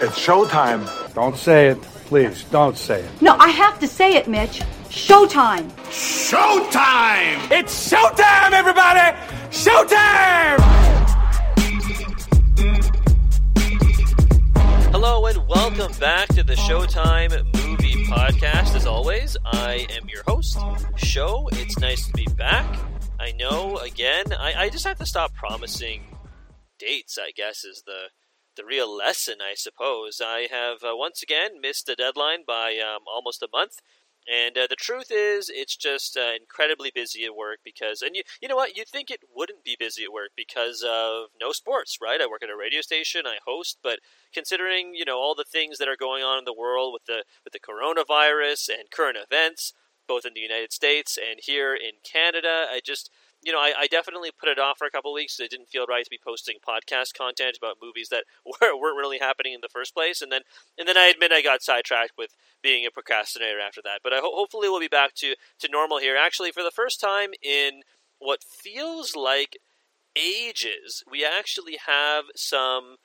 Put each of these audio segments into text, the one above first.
It's showtime. Don't say it. Please, don't say it. No, I have to say it, Mitch. Showtime. Showtime! It's showtime, everybody! Showtime! Hello and welcome back to the Showtime Movie Podcast. As always, I am your host, Show. It's nice to be back. I know, again, I, I just have to stop promising dates, I guess, is the the real lesson, I suppose. I have uh, once again missed the deadline by um, almost a month. And uh, the truth is, it's just uh, incredibly busy at work because, and you, you know what, you'd think it wouldn't be busy at work because of no sports, right? I work at a radio station, I host, but considering you know all the things that are going on in the world with the with the coronavirus and current events, both in the United States and here in Canada, I just you know, I, I, definitely put it off for a couple weeks. It didn't feel right to be posting podcast content about movies that weren't really happening in the first place, and then and then I admit I got sidetracked with being a procrastinator after that. But I ho- hopefully we'll be back to to normal here. Actually, for the first time in what feels like ages, we actually have some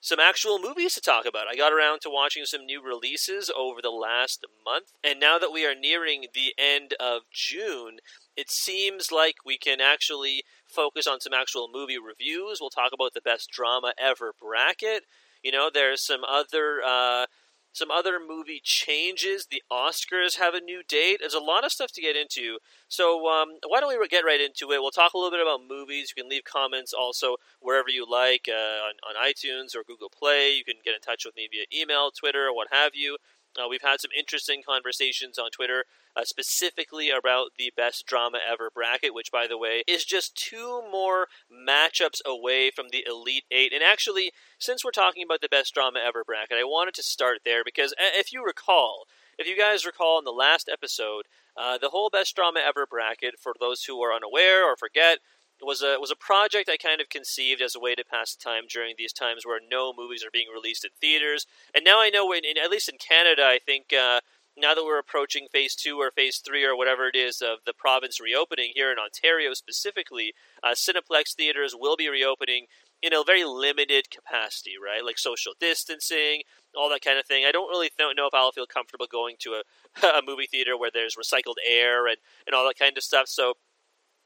some actual movies to talk about. I got around to watching some new releases over the last month, and now that we are nearing the end of June, it seems like we can actually focus on some actual movie reviews. We'll talk about the best drama ever bracket. You know, there's some other uh, some other movie changes. The Oscars have a new date. There's a lot of stuff to get into. So um, why don't we get right into it? We'll talk a little bit about movies. You can leave comments also wherever you like uh, on, on iTunes or Google Play. You can get in touch with me via email, Twitter, what have you. Uh, we've had some interesting conversations on Twitter, uh, specifically about the best drama ever bracket, which, by the way, is just two more matchups away from the Elite Eight. And actually, since we're talking about the best drama ever bracket, I wanted to start there because if you recall, if you guys recall in the last episode, uh, the whole best drama ever bracket, for those who are unaware or forget, was a was a project I kind of conceived as a way to pass the time during these times where no movies are being released in theaters. And now I know, in, in at least in Canada, I think uh, now that we're approaching phase two or phase three or whatever it is of the province reopening here in Ontario specifically, uh, Cineplex theaters will be reopening in a very limited capacity, right? Like social distancing, all that kind of thing. I don't really th- know if I'll feel comfortable going to a, a movie theater where there's recycled air and, and all that kind of stuff. So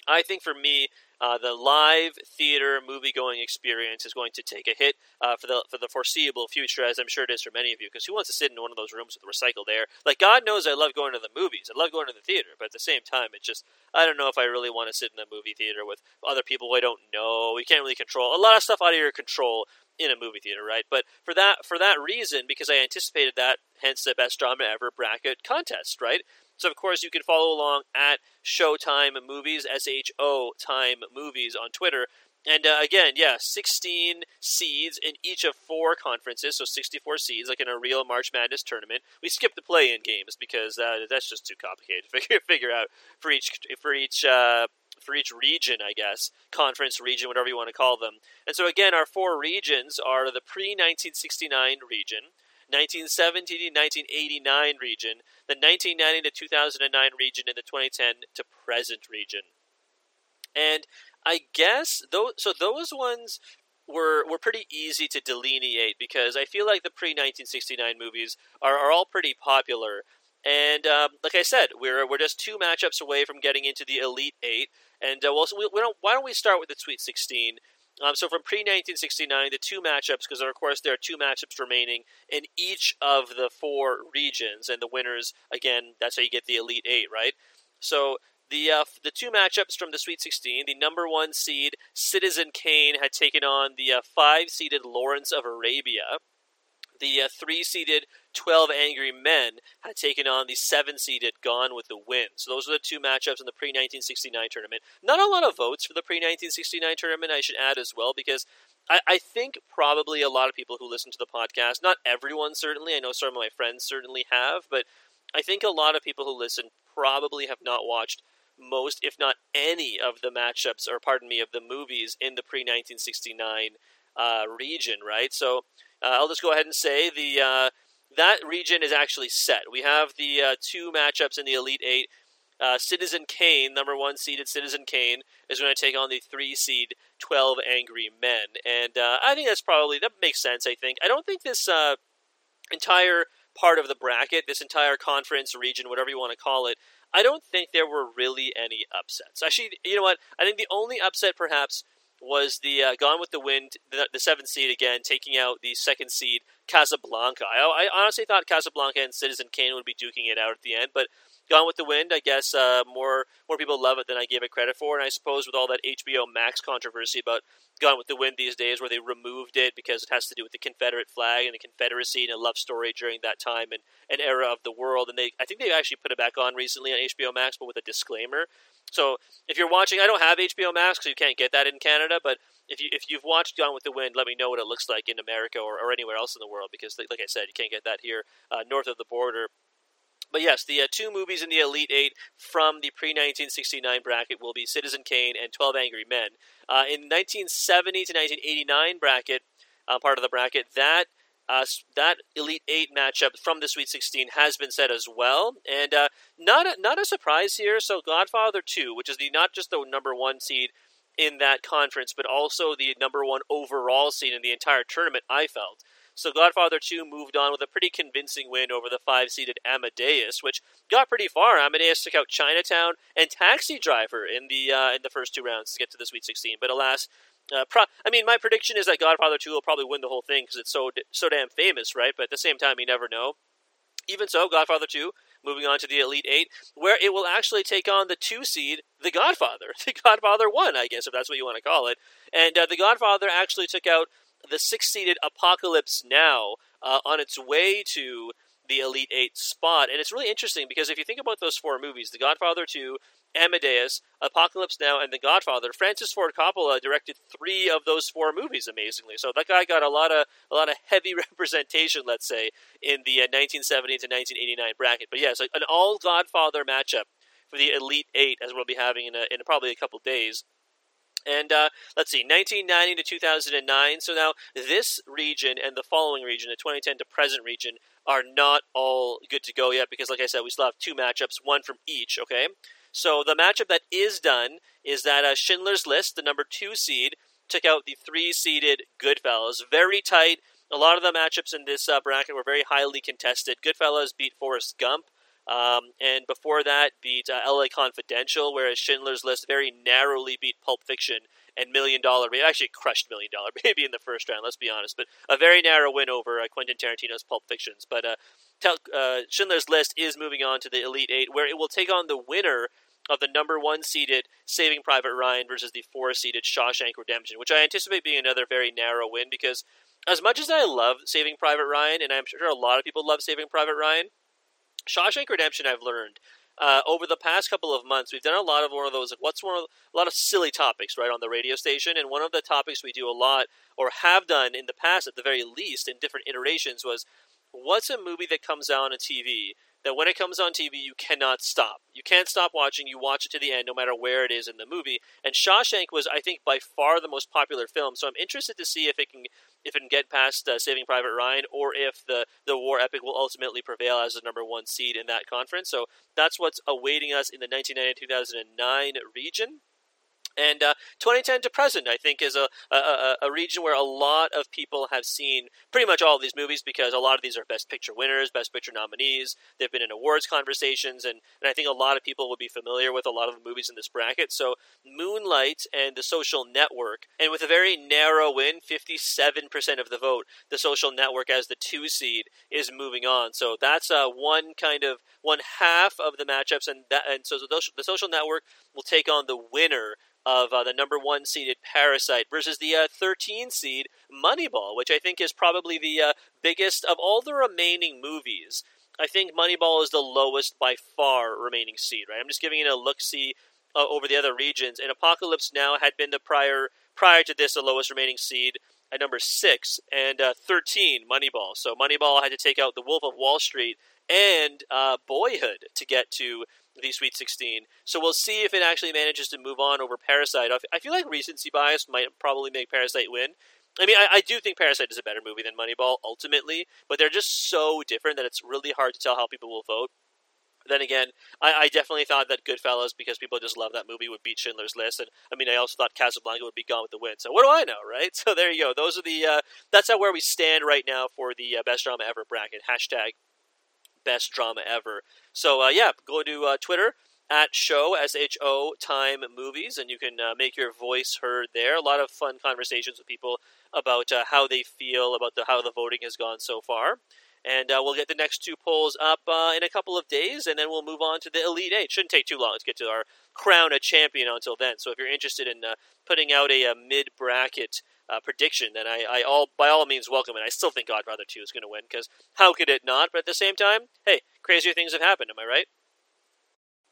I think for me, uh, the live theater movie going experience is going to take a hit uh, for the for the foreseeable future, as I'm sure it is for many of you. Because who wants to sit in one of those rooms with recycled air? Like God knows, I love going to the movies. I love going to the theater, but at the same time, it's just I don't know if I really want to sit in a movie theater with other people I don't know. You can't really control a lot of stuff out of your control in a movie theater, right? But for that for that reason, because I anticipated that, hence the best drama ever bracket contest, right? So, of course, you can follow along at Showtime Movies, S H O Time Movies on Twitter. And uh, again, yeah, 16 seeds in each of four conferences, so 64 seeds, like in a real March Madness tournament. We skipped the play-in games because uh, that's just too complicated to figure, figure out for each for each uh, for each region, I guess, conference region, whatever you want to call them. And so again, our four regions are the pre-1969 region, 1970 to 1989 region, the 1990 to 2009 region, and the 2010 to present region. And I guess those so those ones were were pretty easy to delineate because I feel like the pre 1969 movies are, are all pretty popular. And um, like I said, we're we're just two matchups away from getting into the Elite Eight. And uh, well, so we, we don't, why don't we start with the Sweet 16? Um, so from pre 1969, the two matchups, because of course there are two matchups remaining in each of the four regions, and the winners, again, that's how you get the Elite Eight, right? So the uh, the two matchups from the Sweet 16, the number one seed Citizen Kane had taken on the uh, five seeded Lawrence of Arabia. The uh, three seeded 12 Angry Men had taken on the seven seeded Gone with the Wind. So those were the two matchups in the pre 1969 tournament. Not a lot of votes for the pre 1969 tournament, I should add as well, because I, I, think probably a lot of people who listen to the podcast, not everyone certainly, I know some of my friends certainly have, but I think a lot of people who listen probably have not watched most, if not any, of the matchups, or pardon me, of the movies in the pre 1969 uh, region, right? So uh, I'll just go ahead and say the uh, that region is actually set. We have the uh, two matchups in the Elite Eight. uh, Citizen Kane, number one seeded Citizen Kane, is going to take on the three seed Twelve Angry Men, and uh, I think that's probably that makes sense. I think I don't think this uh, entire part of the bracket, this entire conference region, whatever you want to call it, I don't think there were really any upsets. Actually, you know what? I think the only upset perhaps was the uh, Gone with the Wind, the, the, seventh seed again, taking out the second seed Casablanca. I, I, honestly thought Casablanca and Citizen Kane would be duking it out at the end, but Gone with the Wind, I guess uh, more more people love it than I gave it credit for, and I suppose with all that HBO Max controversy about Gone with the Wind these days, where they removed it because it has to do with the Confederate flag and the Confederacy and a love story during that time and an era of the world, and they I think they actually put it back on recently on HBO Max, but with a disclaimer. So if you're watching, I don't have HBO Max, so you can't get that in Canada, but if you if you've watched Gone with the Wind, let me know what it looks like in America or, or anywhere else in the world, because like, I said, you can't get that here uh, north of the border. But yes, the uh, two movies in the Elite Eight from the pre 1969 bracket will be Citizen Kane and 12 Angry Men. Uh, in 1970 to 1989 bracket, uh, part of the bracket, that uh, that Elite Eight matchup from the Sweet 16 has been set as well, and uh, not a, not a surprise here. So Godfather Two, which is the not just the number one seed in that conference, but also the number one overall seed in the entire tournament, I felt. So Godfather 2 moved on with a pretty convincing win over the five seeded Amadeus, which got pretty far. Amadeus took out Chinatown and Taxi Driver in the uh, in the first two rounds to get to the Sweet 16. But alas, uh, pro- I mean, my prediction is that Godfather 2 will probably win the whole thing because it's so so damn famous, right? But at the same time, you never know. Even so, Godfather 2 moving on to the Elite Eight, where it will actually take on the two seed, The Godfather. The Godfather 1, I guess, if that's what you want to call it. And uh, The Godfather actually took out the six seeded Apocalypse Now uh, on its way to the Elite Eight spot. And it's really interesting because if you think about those four movies The Godfather 2, Amadeus, Apocalypse Now, and The Godfather, Francis Ford Coppola directed three of those four movies amazingly. So that guy got a lot of a lot of heavy representation, let's say, in the uh, 1970 to 1989 bracket. But yes, an all Godfather matchup for the Elite Eight, as we'll be having in, a, in probably a couple days. And uh, let's see, 1990 to 2009. So now this region and the following region, the 2010 to present region, are not all good to go yet because, like I said, we still have two matchups, one from each. Okay, so the matchup that is done is that uh, Schindler's List, the number two seed, took out the three-seeded Goodfellas. Very tight. A lot of the matchups in this uh, bracket were very highly contested. Goodfellas beat Forrest Gump. Um, and before that, beat uh, L.A. Confidential, whereas Schindler's List very narrowly beat Pulp Fiction and Million Dollar Baby. Actually, crushed Million Dollar Baby in the first round. Let's be honest, but a very narrow win over uh, Quentin Tarantino's Pulp Fictions. But uh, tell, uh, Schindler's List is moving on to the Elite Eight, where it will take on the winner of the number one seeded Saving Private Ryan versus the four seeded Shawshank Redemption, which I anticipate being another very narrow win because as much as I love Saving Private Ryan, and I'm sure a lot of people love Saving Private Ryan, Shawshank Redemption, I've learned uh, over the past couple of months, we've done a lot of one of those. Like, what's one of a lot of silly topics, right, on the radio station? And one of the topics we do a lot, or have done in the past, at the very least, in different iterations, was what's a movie that comes out on TV that when it comes on TV, you cannot stop. You can't stop watching. You watch it to the end, no matter where it is in the movie. And Shawshank was, I think, by far the most popular film. So I'm interested to see if it can, if it can get past uh, Saving Private Ryan, or if the the war epic will ultimately prevail as the number one seed in that conference. So that's what's awaiting us in the 1990-2009 region. And uh, 2010 to present, I think, is a, a, a, region where a lot of people have seen pretty much all of these movies because a lot of these are Best Picture winners, Best Picture nominees. They've been in awards conversations, and, and I think a lot of people will be familiar with a lot of the movies in this bracket. So, Moonlight and The Social Network, and with a very narrow win, 57% of the vote, The Social Network as the two seed is moving on. So, that's uh, one kind of one half of the matchups, and that, and so the Social Network will take on the winner of uh, the number one seeded Parasite versus the uh, 13 seed Moneyball, which I think is probably the uh, biggest of all the remaining movies. I think Moneyball is the lowest by far remaining seed. Right, I'm just giving it a look see uh, over the other regions. And Apocalypse Now had been the prior prior to this the lowest remaining seed at number six and uh, 13 Moneyball. So Moneyball had to take out The Wolf of Wall Street and uh, Boyhood to get to the Sweet 16. So we'll see if it actually manages to move on over Parasite. I feel like recency bias might probably make Parasite win. I mean, I, I, do think Parasite is a better movie than Moneyball ultimately, but they're just so different that it's really hard to tell how people will vote. then again, I, I, definitely thought that Goodfellas, because people just love that movie, would beat Schindler's List, and I mean, I also thought Casablanca would be Gone with the Wind. So what do I know, right? So there you go. Those are the uh, that's how where we stand right now for the uh, best drama ever bracket. Hashtag best drama ever. So uh, yeah, go to uh, Twitter at show s h o time movies, and you can uh, make your voice heard there. A lot of fun conversations with people about uh, how they feel about the how the voting has gone so far. And uh, we'll get the next two polls up uh, in a couple of days, and then we'll move on to the Elite Eight. Shouldn't take too long to get to our crown a champion until then. So if you're interested in putting out a, a mid bracket uh, prediction, then I, I, all by all means welcome it. I still think Godfather Two is going to win because how could it not? But at the same time, hey, crazier things have happened. Am I right?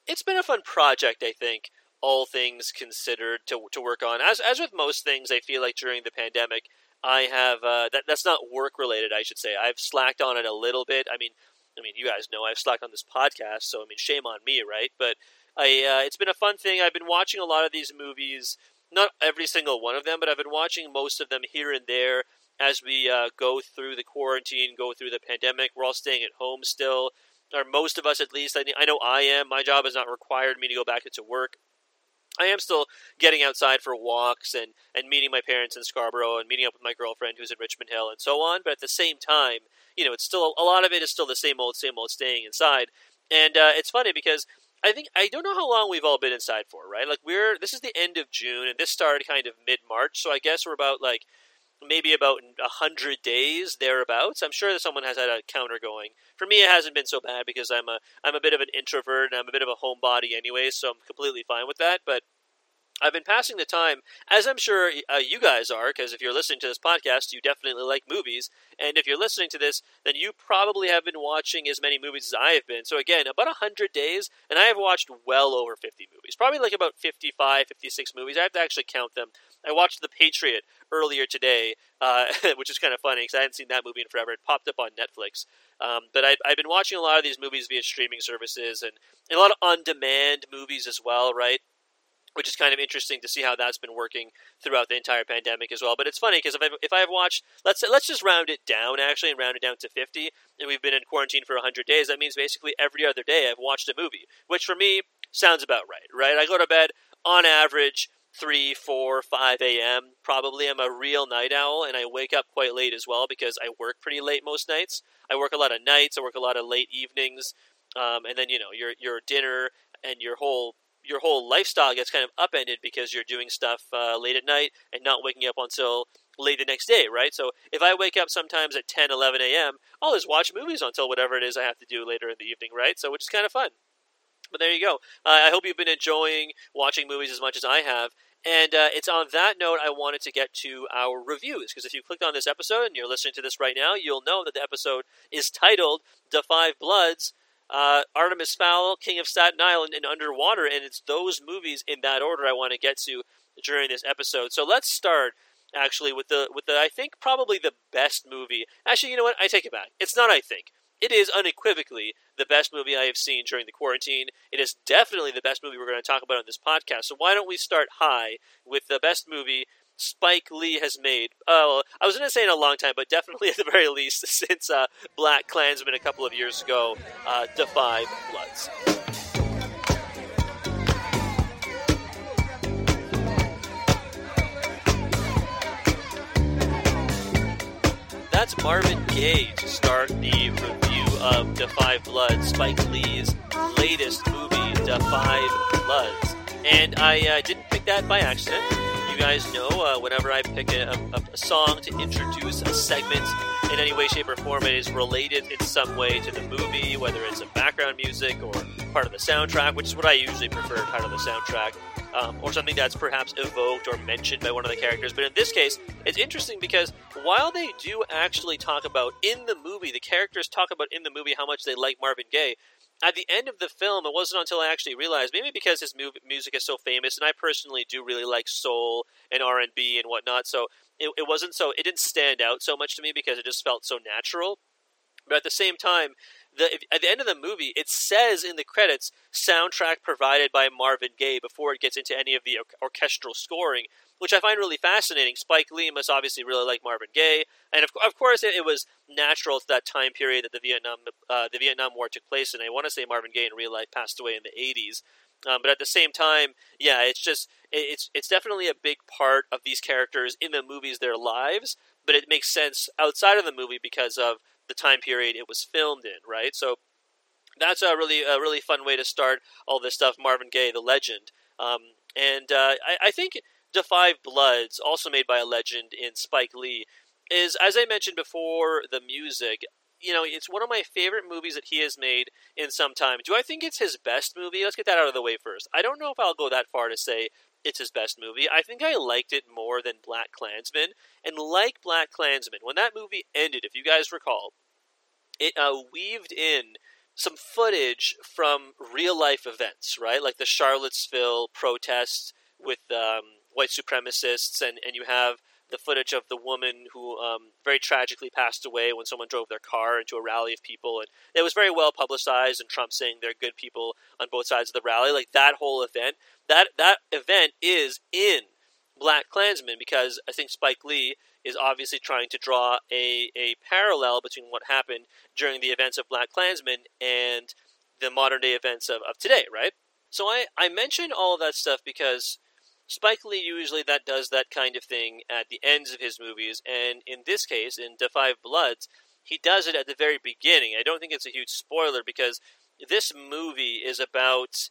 It's been a fun project, I think. All things considered, to to work on. As as with most things, I feel like during the pandemic, I have uh, that that's not work related. I should say I've slacked on it a little bit. I mean, I mean, you guys know I've slacked on this podcast, so I mean, shame on me, right? But I uh, it's been a fun thing. I've been watching a lot of these movies, not every single one of them, but I've been watching most of them here and there as we uh, go through the quarantine, go through the pandemic. We're all staying at home still, or most of us at least. I, I know I am. My job has not required me to go back into work. I am still getting outside for walks and, and meeting my parents in Scarborough and meeting up with my girlfriend who's in Richmond Hill and so on. But at the same time, you know, it's still a lot of it is still the same old, same old staying inside. And uh, it's funny because I think I don't know how long we've all been inside for, right? Like we're this is the end of June and this started kind of mid March, so I guess we're about like maybe about a hundred days thereabouts. I'm sure that someone has had a counter going. For me, it hasn't been so bad because I'm a I'm a bit of an introvert and I'm a bit of a homebody anyway, so I'm completely fine with that. But I've been passing the time, as I'm sure uh, you guys are, because if you're listening to this podcast, you definitely like movies. And if you're listening to this, then you probably have been watching as many movies as I have been. So, again, about 100 days, and I have watched well over 50 movies. Probably like about 55, 56 movies. I have to actually count them. I watched The Patriot earlier today, uh, which is kind of funny because I hadn't seen that movie in forever. It popped up on Netflix. Um, but I, I've been watching a lot of these movies via streaming services and, and a lot of on demand movies as well, right? Which is kind of interesting to see how that's been working throughout the entire pandemic as well. But it's funny because if, I, if I've watched, let's let's just round it down actually and round it down to 50, and we've been in quarantine for 100 days, that means basically every other day I've watched a movie, which for me sounds about right, right? I go to bed on average 3, 4, 5 a.m. Probably I'm a real night owl, and I wake up quite late as well because I work pretty late most nights. I work a lot of nights, I work a lot of late evenings, um, and then, you know, your, your dinner and your whole your whole lifestyle gets kind of upended because you're doing stuff uh, late at night and not waking up until late the next day, right? So if I wake up sometimes at 10, 11 a.m., I'll just watch movies until whatever it is I have to do later in the evening, right? So which is kind of fun. But there you go. Uh, I hope you've been enjoying watching movies as much as I have. And uh, it's on that note I wanted to get to our reviews because if you clicked on this episode and you're listening to this right now, you'll know that the episode is titled "The Five Bloods." Uh, Artemis Fowl, King of Staten Island, and Underwater, and it's those movies in that order I want to get to during this episode. So let's start actually with the with the I think probably the best movie. Actually, you know what? I take it back. It's not I think. It is unequivocally the best movie I have seen during the quarantine. It is definitely the best movie we're going to talk about on this podcast. So why don't we start high with the best movie Spike Lee has made. Uh, I was going to say in a long time, but definitely at the very least since uh, BlacKkKlansman a couple of years ago, uh, 5 Bloods. That's Marvin Gaye to start the review of 5 Bloods, Spike Lee's latest movie, 5 Bloods. And I uh, didn't pick that by accident you guys know, uh, whenever I pick a, a, a, song to introduce a segment in any way, shape, or form, it is related in some way to the movie, whether it's a background music or part of the soundtrack, which is what I usually prefer, part of the soundtrack, um, or something that's perhaps evoked or mentioned by one of the characters. But in this case, it's interesting because while they do actually talk about in the movie, the characters talk about in the movie how much they like Marvin Gaye, at the end of the film, it wasn't until I actually realized, maybe because his mu- music is so famous, and I personally do really like soul and R and B and whatnot. So it, it wasn't so it didn't stand out so much to me because it just felt so natural. But at the same time, the, at the end of the movie, it says in the credits, soundtrack provided by Marvin Gaye before it gets into any of the or- orchestral scoring, which I find really fascinating. Spike Lee must obviously really like Marvin Gaye, and of, of course, it, it was natural to that time period that the Vietnam uh, the Vietnam War took place. And I want to say Marvin Gaye in real life passed away in the '80s. Um, but at the same time, yeah, it's just it's it's definitely a big part of these characters in the movies, their lives. But it makes sense outside of the movie because of the time period it was filmed in, right? So that's a really a really fun way to start all this stuff. Marvin Gaye, the legend, um, and uh, I, I, think Da Five Bloods, also made by a legend in Spike Lee, is as I mentioned before, the music. You know, it's one of my favorite movies that he has made in some time. Do I think it's his best movie? Let's get that out of the way first. I don't know if I'll go that far to say it's his best movie. I think I liked it more than BlacKkKlansman. And like BlacKkKlansman, when that movie ended, if you guys recall, it uh, weaved in some footage from real life events, right? Like the Charlottesville protests with um, white supremacists, and, and you have the footage of the woman who um, very tragically passed away when someone drove their car into a rally of people, and it was very well publicized. And Trump saying they're good people on both sides of the rally, like that whole event. That that event is in Black Klansmen because I think Spike Lee is obviously trying to draw a, a parallel between what happened during the events of Black Klansmen and the modern day events of, of today, right? So I, I mention all of that stuff because Spike Lee usually that does that kind of thing at the ends of his movies, and in this case, in Da Five Bloods, he does it at the very beginning. I don't think it's a huge spoiler because this movie is about,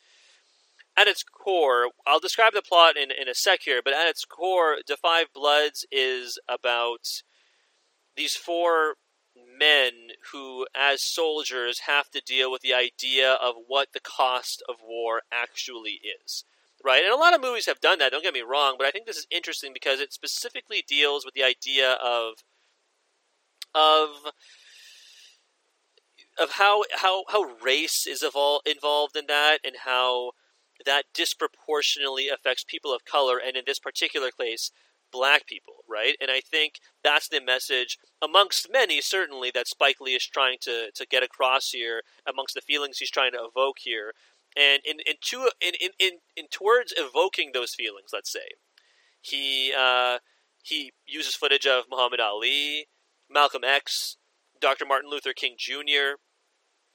at its core, I'll describe the plot in, in a sec here, but at its core, Da Five Bloods is about these four men who, as soldiers, have to deal with the idea of what the cost of war actually is right? And a lot of movies have done that. Don't get me wrong, but I think this is interesting because it specifically deals with the idea of of of how how how race is evol- involved in that, and how that disproportionately affects people of color, and in this particular case, black people, right? And I think that's the message, amongst many, certainly, that Spike Lee is trying to, to get across here, amongst the feelings he's trying to evoke here and in in, to, in, in, in, in towards evoking those feelings, let's say, he uh, he uses footage of Muhammad Ali, Malcolm X, Dr. Martin Luther King Jr.,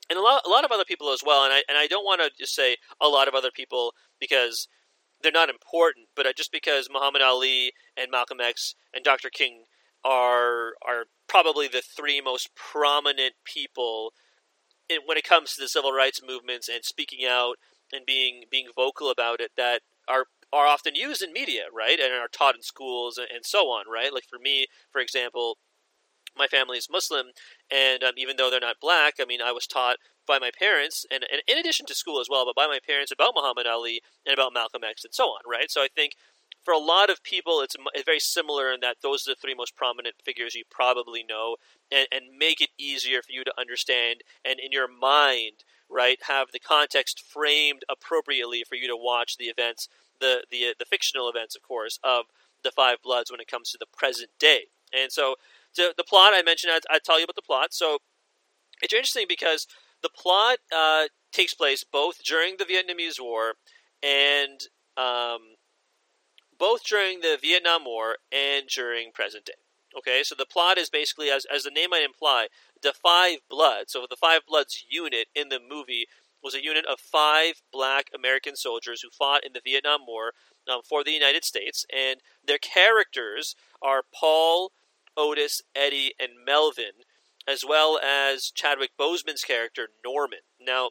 and a lot a lot of other people as well. And I and I don't want to just say a lot of other people because they're not important, but just because Muhammad Ali and Malcolm X and Dr. King are are probably the three most prominent people when it comes to the civil rights movements and speaking out and being being vocal about it that are are often used in media, right, and are taught in schools and, and so on, right? Like for me, for example, my family is Muslim, and um, even though they're not black, I mean, I was taught by my parents, and, and in addition to school as well, but by my parents about Muhammad Ali and about Malcolm X and so on, right? So I think for a lot of people, it's, very similar in that those are the three most prominent figures you probably know, and, and make it easier for you to understand, and in your mind, right, have the context framed appropriately for you to watch the events, the the the fictional events, of course, of the Five Bloods when it comes to the present day. And so, to the plot I mentioned, I, I tell you about the plot. So it's interesting because the plot uh, takes place both during the Vietnamese War and um, both during the Vietnam War and during present day. Okay, so the plot is basically, as, as the name might imply, the Five Bloods. So the Five Bloods unit in the movie was a unit of five black American soldiers who fought in the Vietnam War um, for the United States, and their characters are Paul, Otis, Eddie, and Melvin, as well as Chadwick Boseman's character Norman. Now,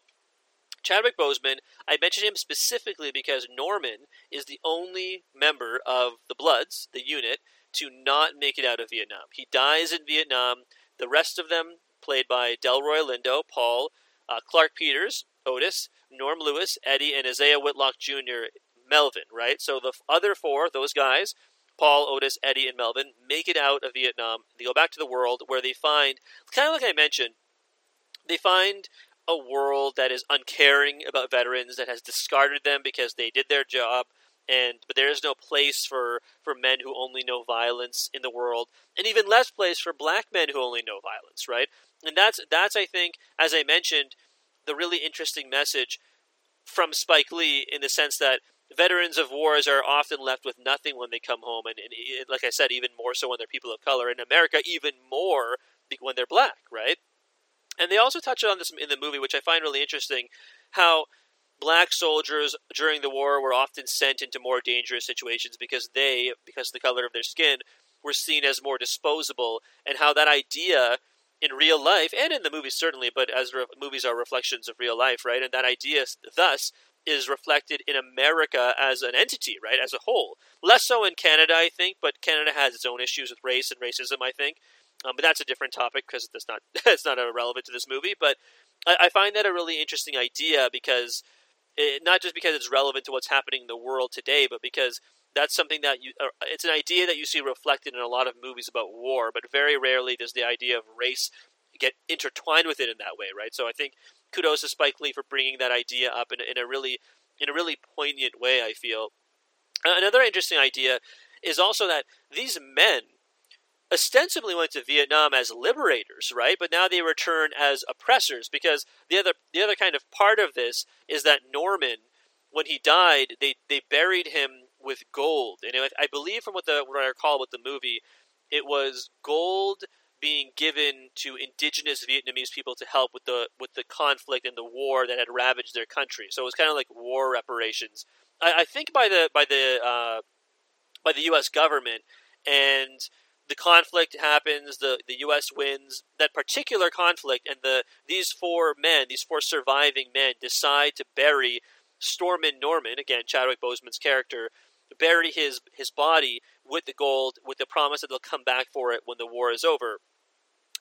Chadwick Boseman, I mentioned him specifically because Norman is the only member of the Bloods, the unit, to not make it out of Vietnam. He dies in Vietnam. The rest of them, played by Delroy Lindo, Paul, uh, Clarke Peters, Otis, Norm Lewis, Eddie, and Isaiah Whitlock Jr., Melvin, right? So the other four, those guys, Paul, Otis, Eddie, and Melvin, make it out of Vietnam. They go back to the world where they find, kind of like I mentioned, they find a world that is uncaring about veterans, that has discarded them because they did their job, and but there is no place for for men who only know violence in the world, and even less place for black men who only know violence, right? And that's that's I think, as I mentioned, the really interesting message from Spike Lee in the sense that veterans of wars are often left with nothing when they come home, and, and, like I said, even more so when they're people of color. In America, even more when they're black, right? And they also touch on this in the movie, which I find really interesting, how black soldiers during the war were often sent into more dangerous situations because they, because of the color of their skin, were seen as more disposable, and how that idea in real life and in the movies certainly, but as re- movies are reflections of real life, right? And that idea thus is reflected in America as an entity, right, as a whole. Less so in Canada, I think, but Canada has its own issues with race and racism, I think. Um, but that's a different topic because it's not it's not relevant to this movie. But I, I find that a really interesting idea because it, not just because it's relevant to what's happening in the world today, but because that's something that you it's an idea that you see reflected in a lot of movies about war but very rarely does the idea of race get intertwined with it in that way right so i think kudos to spike lee for bringing that idea up in, in a really in a really poignant way i feel another interesting idea is also that these men ostensibly went to Vietnam as liberators, right? But now they return as oppressors because the other the other kind of part of this is that Norman, when he died, they they buried him with gold, and I believe from what the what I recall with the movie, it was gold being given to indigenous Vietnamese people to help with the with the conflict and the war that had ravaged their country. So it was kind of like war reparations. I, I think by the by the uh, by the U.S. government and the conflict happens, the, the U.S. wins that particular conflict, and the these four men, these four surviving men, decide to bury Stormin Norman, again Chadwick Boseman's character, bury his his body with the gold, with the promise that they'll come back for it when the war is over.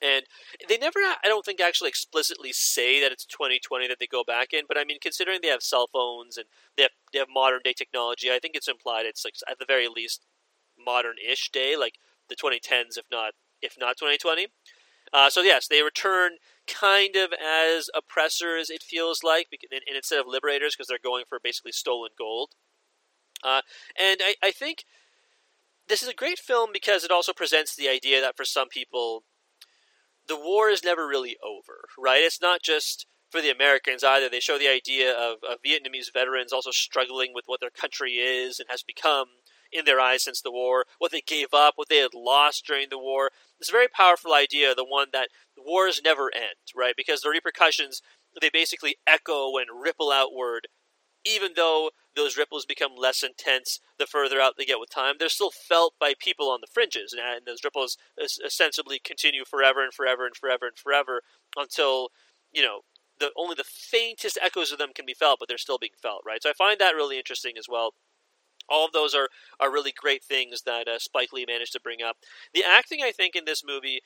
And they never, I don't think, actually explicitly say that it's 2020 that they go back in. But I mean, considering they have cell phones and they have, they have modern day technology, I think it's implied it's like at the very least modern-ish day, like the 2010s, if not if not 2020. Uh, so yes, they return kind of as oppressors. It feels like, and instead of liberators, because they're going for basically stolen gold. Uh, and I, I think this is a great film because it also presents the idea that for some people, the war is never really over, right? It's not just for the Americans either. They show the idea of, of Vietnamese veterans also struggling with what their country is and has become in their eyes since the war, what they gave up, what they had lost during the war. It's a very powerful idea, the one that wars never end, right? Because the repercussions, they basically echo and ripple outward even though those ripples become less intense the further out they get with time, they're still felt by people on the fringes, and those ripples ostensibly continue forever and forever and forever and forever until you know the only the faintest echoes of them can be felt, but they're still being felt, right? So I find that really interesting as well. All of those are, are really great things that uh, Spike Lee managed to bring up. The acting, I think, in this movie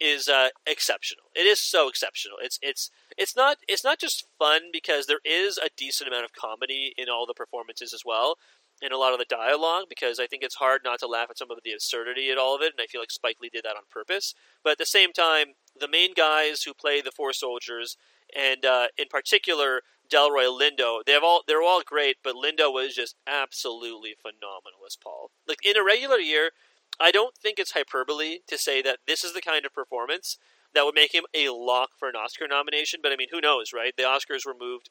is uh, exceptional. It is so exceptional. It's it's it's not it's not just fun because there is a decent amount of comedy in all the performances as well, in a lot of the dialogue. Because I think it's hard not to laugh at some of the absurdity at all of it, and I feel like Spike Lee did that on purpose. But at the same time, the main guys who play the four soldiers, and uh, in particular Delroy Lindo, they have all they're all great, but Lindo was just absolutely phenomenal as Paul. Like in a regular year I don't think it's hyperbole to say that this is the kind of performance that would make him a lock for an Oscar nomination. But I mean, who knows, right? The Oscars were moved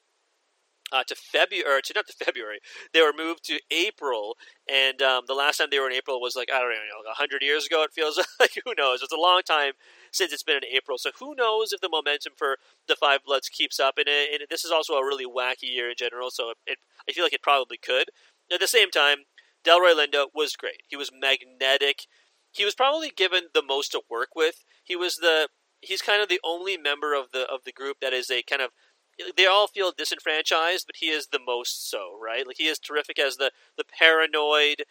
uh, to February, to not to February. They were moved to April, and um, the last time they were in April was like I don't know, like hundred years ago. It feels like who knows? It's a long time since it's been in April, so who knows if the momentum for the Five Bloods keeps up. And, it, and this is also a really wacky year in general, so it, it, I feel like it probably could. At the same time, Delroy Lindo was great. He was magnetic. He was probably given the most to work with. He was the he's kind of the only member of the of the group that is a kind of they all feel disenfranchised, but he is the most so, right? Like he is terrific as the the paranoid,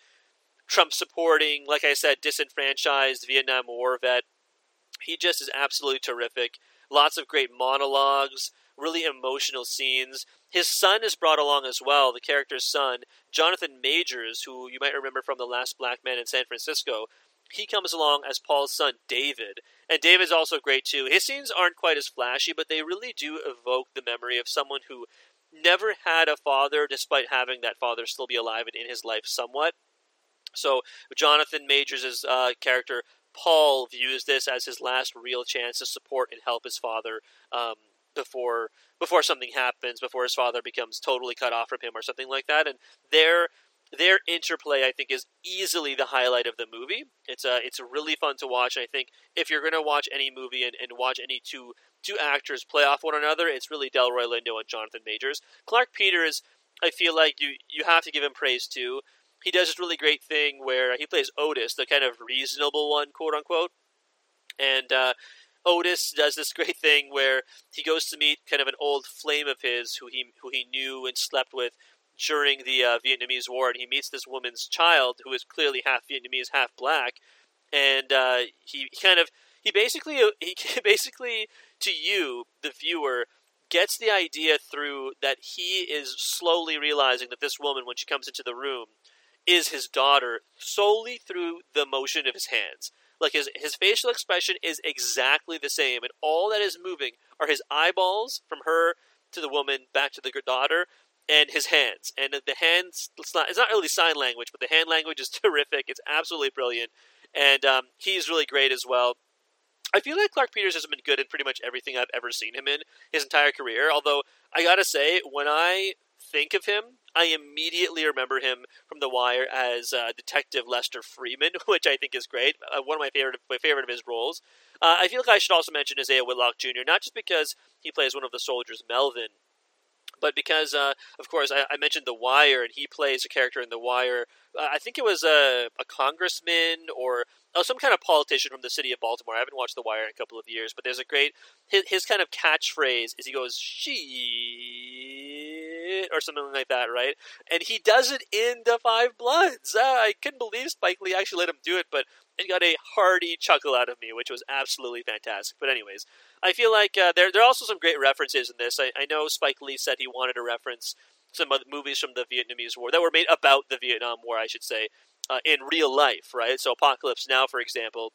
Trump supporting, like I said, disenfranchised Vietnam War vet. He just is absolutely terrific. Lots of great monologues, really emotional scenes. His son is brought along as well, the character's son, Jonathan Majors, who you might remember from The Last Black Man in San Francisco. He comes along as Paul's son, David. And David's also great too. His scenes aren't quite as flashy, but they really do evoke the memory of someone who never had a father, despite having that father still be alive and in his life somewhat. So Jonathan Majors' uh, character Paul views this as his last real chance to support and help his father um, before before something happens, before his father becomes totally cut off from him or something like that. And their their interplay, I think, is easily the highlight of the movie. It's uh, it's really fun to watch. I think if you're going to watch any movie and, and watch any two two actors play off one another, it's really Delroy Lindo and Jonathan Majors. Clarke Peters, I feel like you you have to give him praise too he does this really great thing where he plays Otis, the kind of reasonable one, quote unquote. And uh, Otis does this great thing where he goes to meet kind of an old flame of his who he who he knew and slept with during the uh, Vietnamese War, and he meets this woman's child who is clearly half Vietnamese, half black, and uh, he, kind of he basically he basically to you the viewer gets the idea through that he is slowly realizing that this woman when she comes into the room is his daughter solely through the motion of his hands. Like his his facial expression is exactly the same, and all that is moving are his eyeballs from her to the woman back to the daughter, and his hands. And the hands it's not it's not really sign language, but the hand language is terrific. It's absolutely brilliant, and um, he's really great as well. I feel like Clarke Peters has been good in pretty much everything I've ever seen him in his entire career. Although I gotta say, when I think of him, I immediately remember him from The Wire as uh, Detective Lester Freamon, which I think is great. Uh, one of my favorite my favorite of his roles. Uh, I feel like I should also mention Isaiah Whitlock Jr. Not just because he plays one of the soldiers, Melvin, but because, uh, of course, I, I, mentioned The Wire, and he plays a character in The Wire. Uh, I think it was a, a congressman or oh, some kind of politician from the city of Baltimore. I haven't watched The Wire in a couple of years, but there's a great his, his kind of catchphrase is he goes she or something like that, right? And he does it in The Five Bloods. Uh, I couldn't believe Spike Lee actually let him do it, but it got a hearty chuckle out of me, which was absolutely fantastic. But anyways, I feel like uh, there there are also some great references in this. I, I know Spike Lee said he wanted to reference some movies from the Vietnamese War that were made about the Vietnam War, I should say, uh, in real life, right? So Apocalypse Now, for example.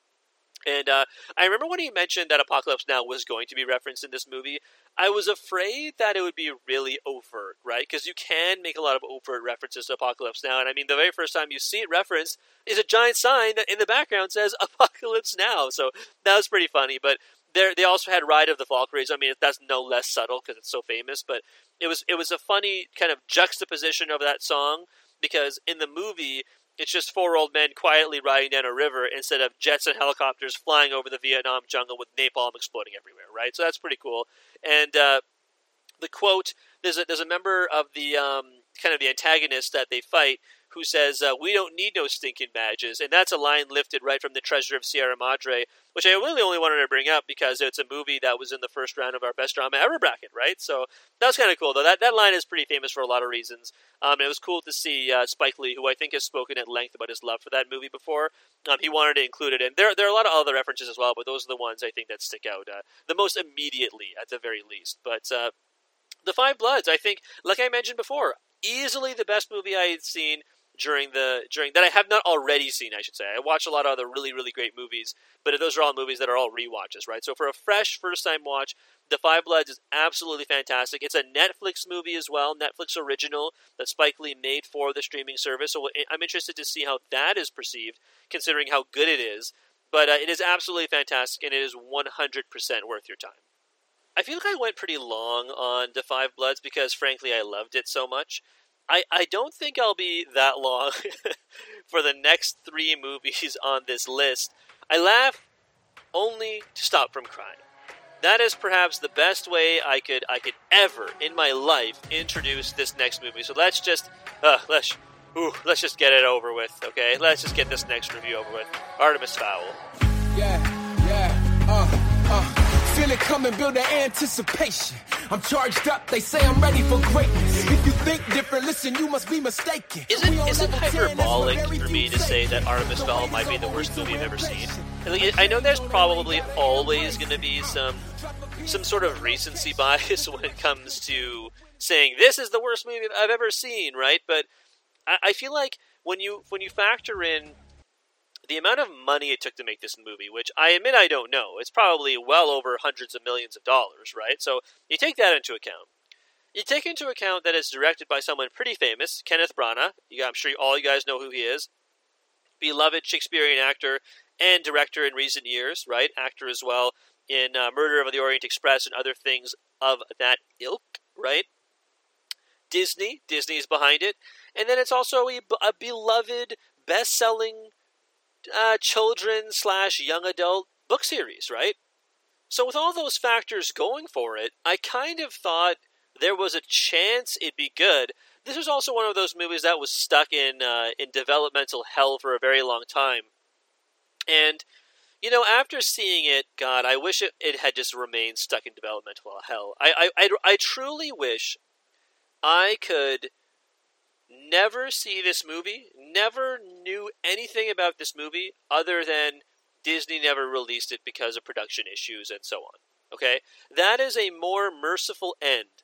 And uh, I remember when he mentioned that Apocalypse Now was going to be referenced in this movie, I was afraid that it would be really overt, right? Because you can make a lot of overt references to Apocalypse Now. And I mean, the very first time you see it referenced is a giant sign that in the background says Apocalypse Now. So that was pretty funny. But there, they also had Ride of the Valkyries. I mean, that's no less subtle because it's so famous. But it was it was a funny kind of juxtaposition of that song because in the movie it's just four old men quietly riding down a river instead of jets and helicopters flying over the Vietnam jungle with napalm exploding everywhere, right? So that's pretty cool. And uh, the quote there's a there's a member of the um, kind of the antagonist that they fight who says, uh, "We don't need no stinking badges," and that's a line lifted right from the Treasure of Sierra Madre, which I really only wanted to bring up because it's a movie that was in the first round of our best drama ever bracket, right? So that was kind of cool, though. That that line is pretty famous for a lot of reasons. Um, it was cool to see uh, Spike Lee, who I think has spoken at length about his love for that movie before. Um, he wanted to include it, and there there are a lot of other references as well, but those are the ones I think that stick out uh, the most immediately, at the very least. But uh, the Five Bloods, I think, like I mentioned before, easily the best movie I had seen during the during that I have not already seen. I should say I watch a lot of other really really great movies, but those are all movies that are all re-watches, right? So for a fresh first time watch, The Five Bloods is absolutely fantastic. It's a Netflix movie as well, Netflix original that Spike Lee made for the streaming service. So I'm interested to see how that is perceived, considering how good it is. But uh, it is absolutely fantastic, and it is 100% worth your time. I feel like I went pretty long on The Five Bloods because, frankly, I loved it so much. I, I don't think I'll be that long for the next three movies on this list. I laugh only to stop from crying. That is perhaps the best way I could I could ever in my life introduce this next movie. So let's just uh, let's ooh, let's just get it over with, okay? Let's just get this next review over with. Artemis Fowl. Yeah, yeah, uh, uh. Feel it coming, build the anticipation. I'm charged up, they say I'm ready for greatness. Think different, listen, you must be mistaken. Is it, is it hyperbolic for me to say that Artemis Fowl might be the worst movie I've ever seen? I know there's probably always going to be some some sort of recency bias when it comes to saying this is the worst movie I've ever seen, right? But I, I feel like when you when you factor in the amount of money it took to make this movie, which I admit I don't know, it's probably well over hundreds of millions of dollars, right? So you take that into account. You take into account that it's directed by someone pretty famous, Kenneth Branagh. You, I'm sure all you guys know who he is. Beloved Shakespearean actor and director in recent years, right? Actor as well in uh, Murder of the Orient Express and other things of that ilk, right? Disney, Disney is behind it, and then it's also a, a beloved, best-selling uh, children slash young adult book series, right? So with all those factors going for it, I kind of thought there was a chance it'd be good. This was also one of those movies that was stuck in uh, in developmental hell for a very long time, and you know, after seeing it, God, I wish it, it had just remained stuck in developmental hell. I, I, I, I truly wish I could never see this movie, never knew anything about this movie other than Disney never released it because of production issues and so on. Okay? That is a more merciful end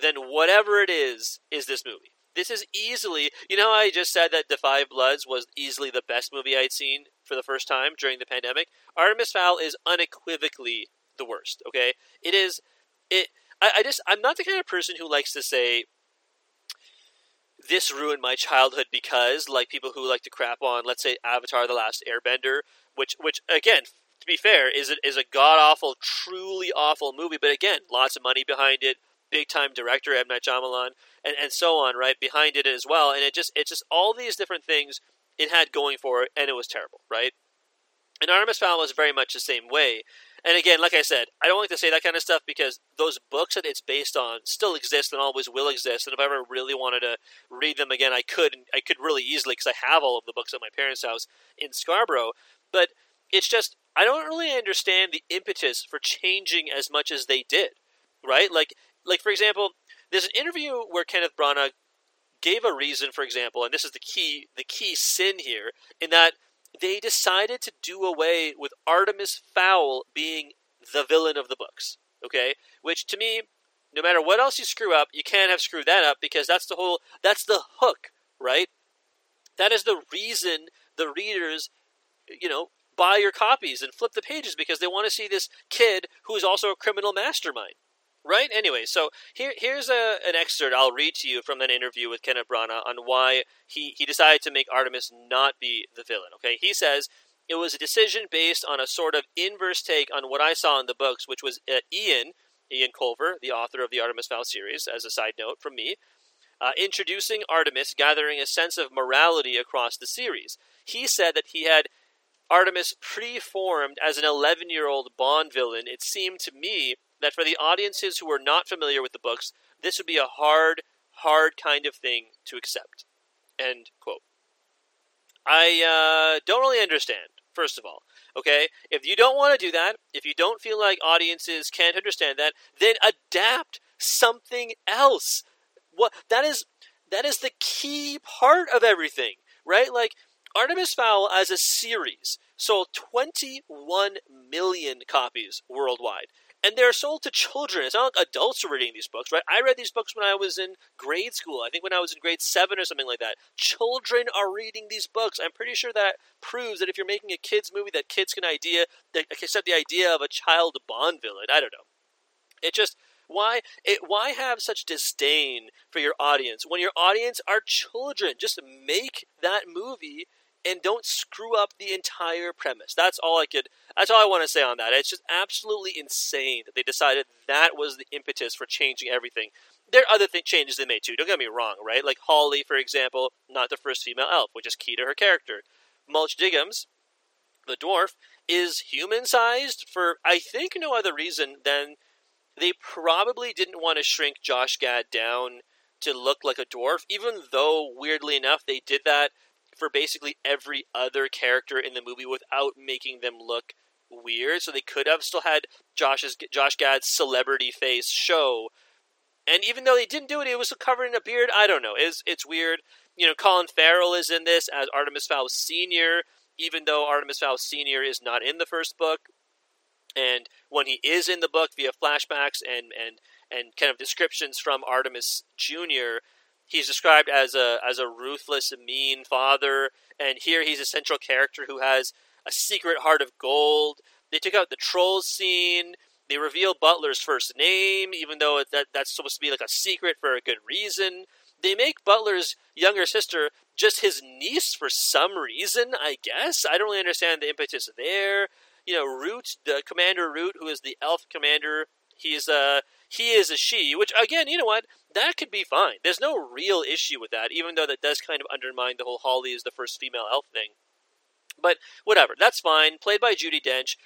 than whatever it is, is this movie. This is easily, you know, I just said that Da Five Bloods was easily the best movie I'd seen for the first time during the pandemic. Artemis Fowl is unequivocally the worst. Okay, it is. It. I, I just. I'm not the kind of person who likes to say this ruined my childhood because, like people who like to crap on, let's say Avatar: The Last Airbender, which, which again, to be fair, is a, is a god awful, truly awful movie. But again, lots of money behind it big time director M Night Shyamalan, and and so on, right behind it as well. And it just it just all these different things it had going for it, and it was terrible, right? And Artemis Fowl was very much the same way. And again, like I said, I don't like to say that kind of stuff because those books that it's based on still exist and always will exist. And if I ever really wanted to read them again, I could. I could really easily because I have all of the books at my parents' house in Scarborough. But it's just I don't really understand the impetus for changing as much as they did, right? Like like for example, there's an interview where Kenneth Branagh gave a reason, for example, and this is the key the key sin here, in that they decided to do away with Artemis Fowl being the villain of the books. Okay, which to me, no matter what else you screw up, you can't have screwed that up because that's the whole that's the hook, right? That is the reason the readers, you know, buy your copies and flip the pages because they want to see this kid who is also a criminal mastermind. Right? Anyway, so here here's a, an excerpt I'll read to you from that interview with Kenneth Branagh on why he, he decided to make Artemis not be the villain. Okay, he says it was a decision based on a sort of inverse take on what I saw in the books, which was uh, Eoin Eoin Colfer, the author of the Artemis Fowl series, as a side note from me, uh, introducing Artemis, gathering a sense of morality across the series. He said that he had Artemis preformed as an 11 year old Bond villain. It seemed to me that for the audiences who are not familiar with the books, this would be a hard, hard kind of thing to accept. End quote. I uh, don't really understand, first of all. Okay? If you don't want to do that, if you don't feel like audiences can't understand that, then adapt something else. What that is that is the key part of everything, right? Like Artemis Fowl as a series sold 21 million copies worldwide and they're sold to children. It's not like adults are reading these books, right? I read these books when I was in grade school. I think when I was in grade seven or something like that. Children are reading these books. I'm pretty sure that proves that if you're making a kids movie, that kids can idea that accept the idea of a child Bond villain. I don't know. It just why it why have such disdain for your audience when your audience are children? Just make that movie and don't screw up the entire premise. That's all I could. That's all I want to say on that. It's just absolutely insane that they decided that was the impetus for changing everything. There are other th- changes they made too. Don't get me wrong, right? Like Holly, for example, not the first female elf, which is key to her character. Mulch Diggums, the dwarf, is human-sized for I think no other reason than they probably didn't want to shrink Josh Gad down to look like a dwarf, even though weirdly enough they did that for basically every other character in the movie without making them look weird. So they could have still had Josh's Josh Gad's celebrity face show. And even though they didn't do it, it was covered in a beard. I don't know. It's it's weird. You know, Colin Farrell is in this as Artemis Fowl Senior, even though Artemis Fowl Senior is not in the first book. And when he is in the book via flashbacks and and and kind of descriptions from Artemis Junior, he's described as a as a ruthless, mean father, and here he's a central character who has a secret heart of gold. They took out the trolls scene. They reveal Butler's first name, even though that that's supposed to be like a secret for a good reason. They make Butler's younger sister just his niece for some reason, I guess. I don't really understand the impetus there. You know, Root, the Commander Root, who is the elf commander, he's a he is a she, which again, you know what? That could be fine. There's no real issue with that, even though that does kind of undermine the whole Holly is the first female elf thing. But whatever, that's fine. Played by Judi Dench.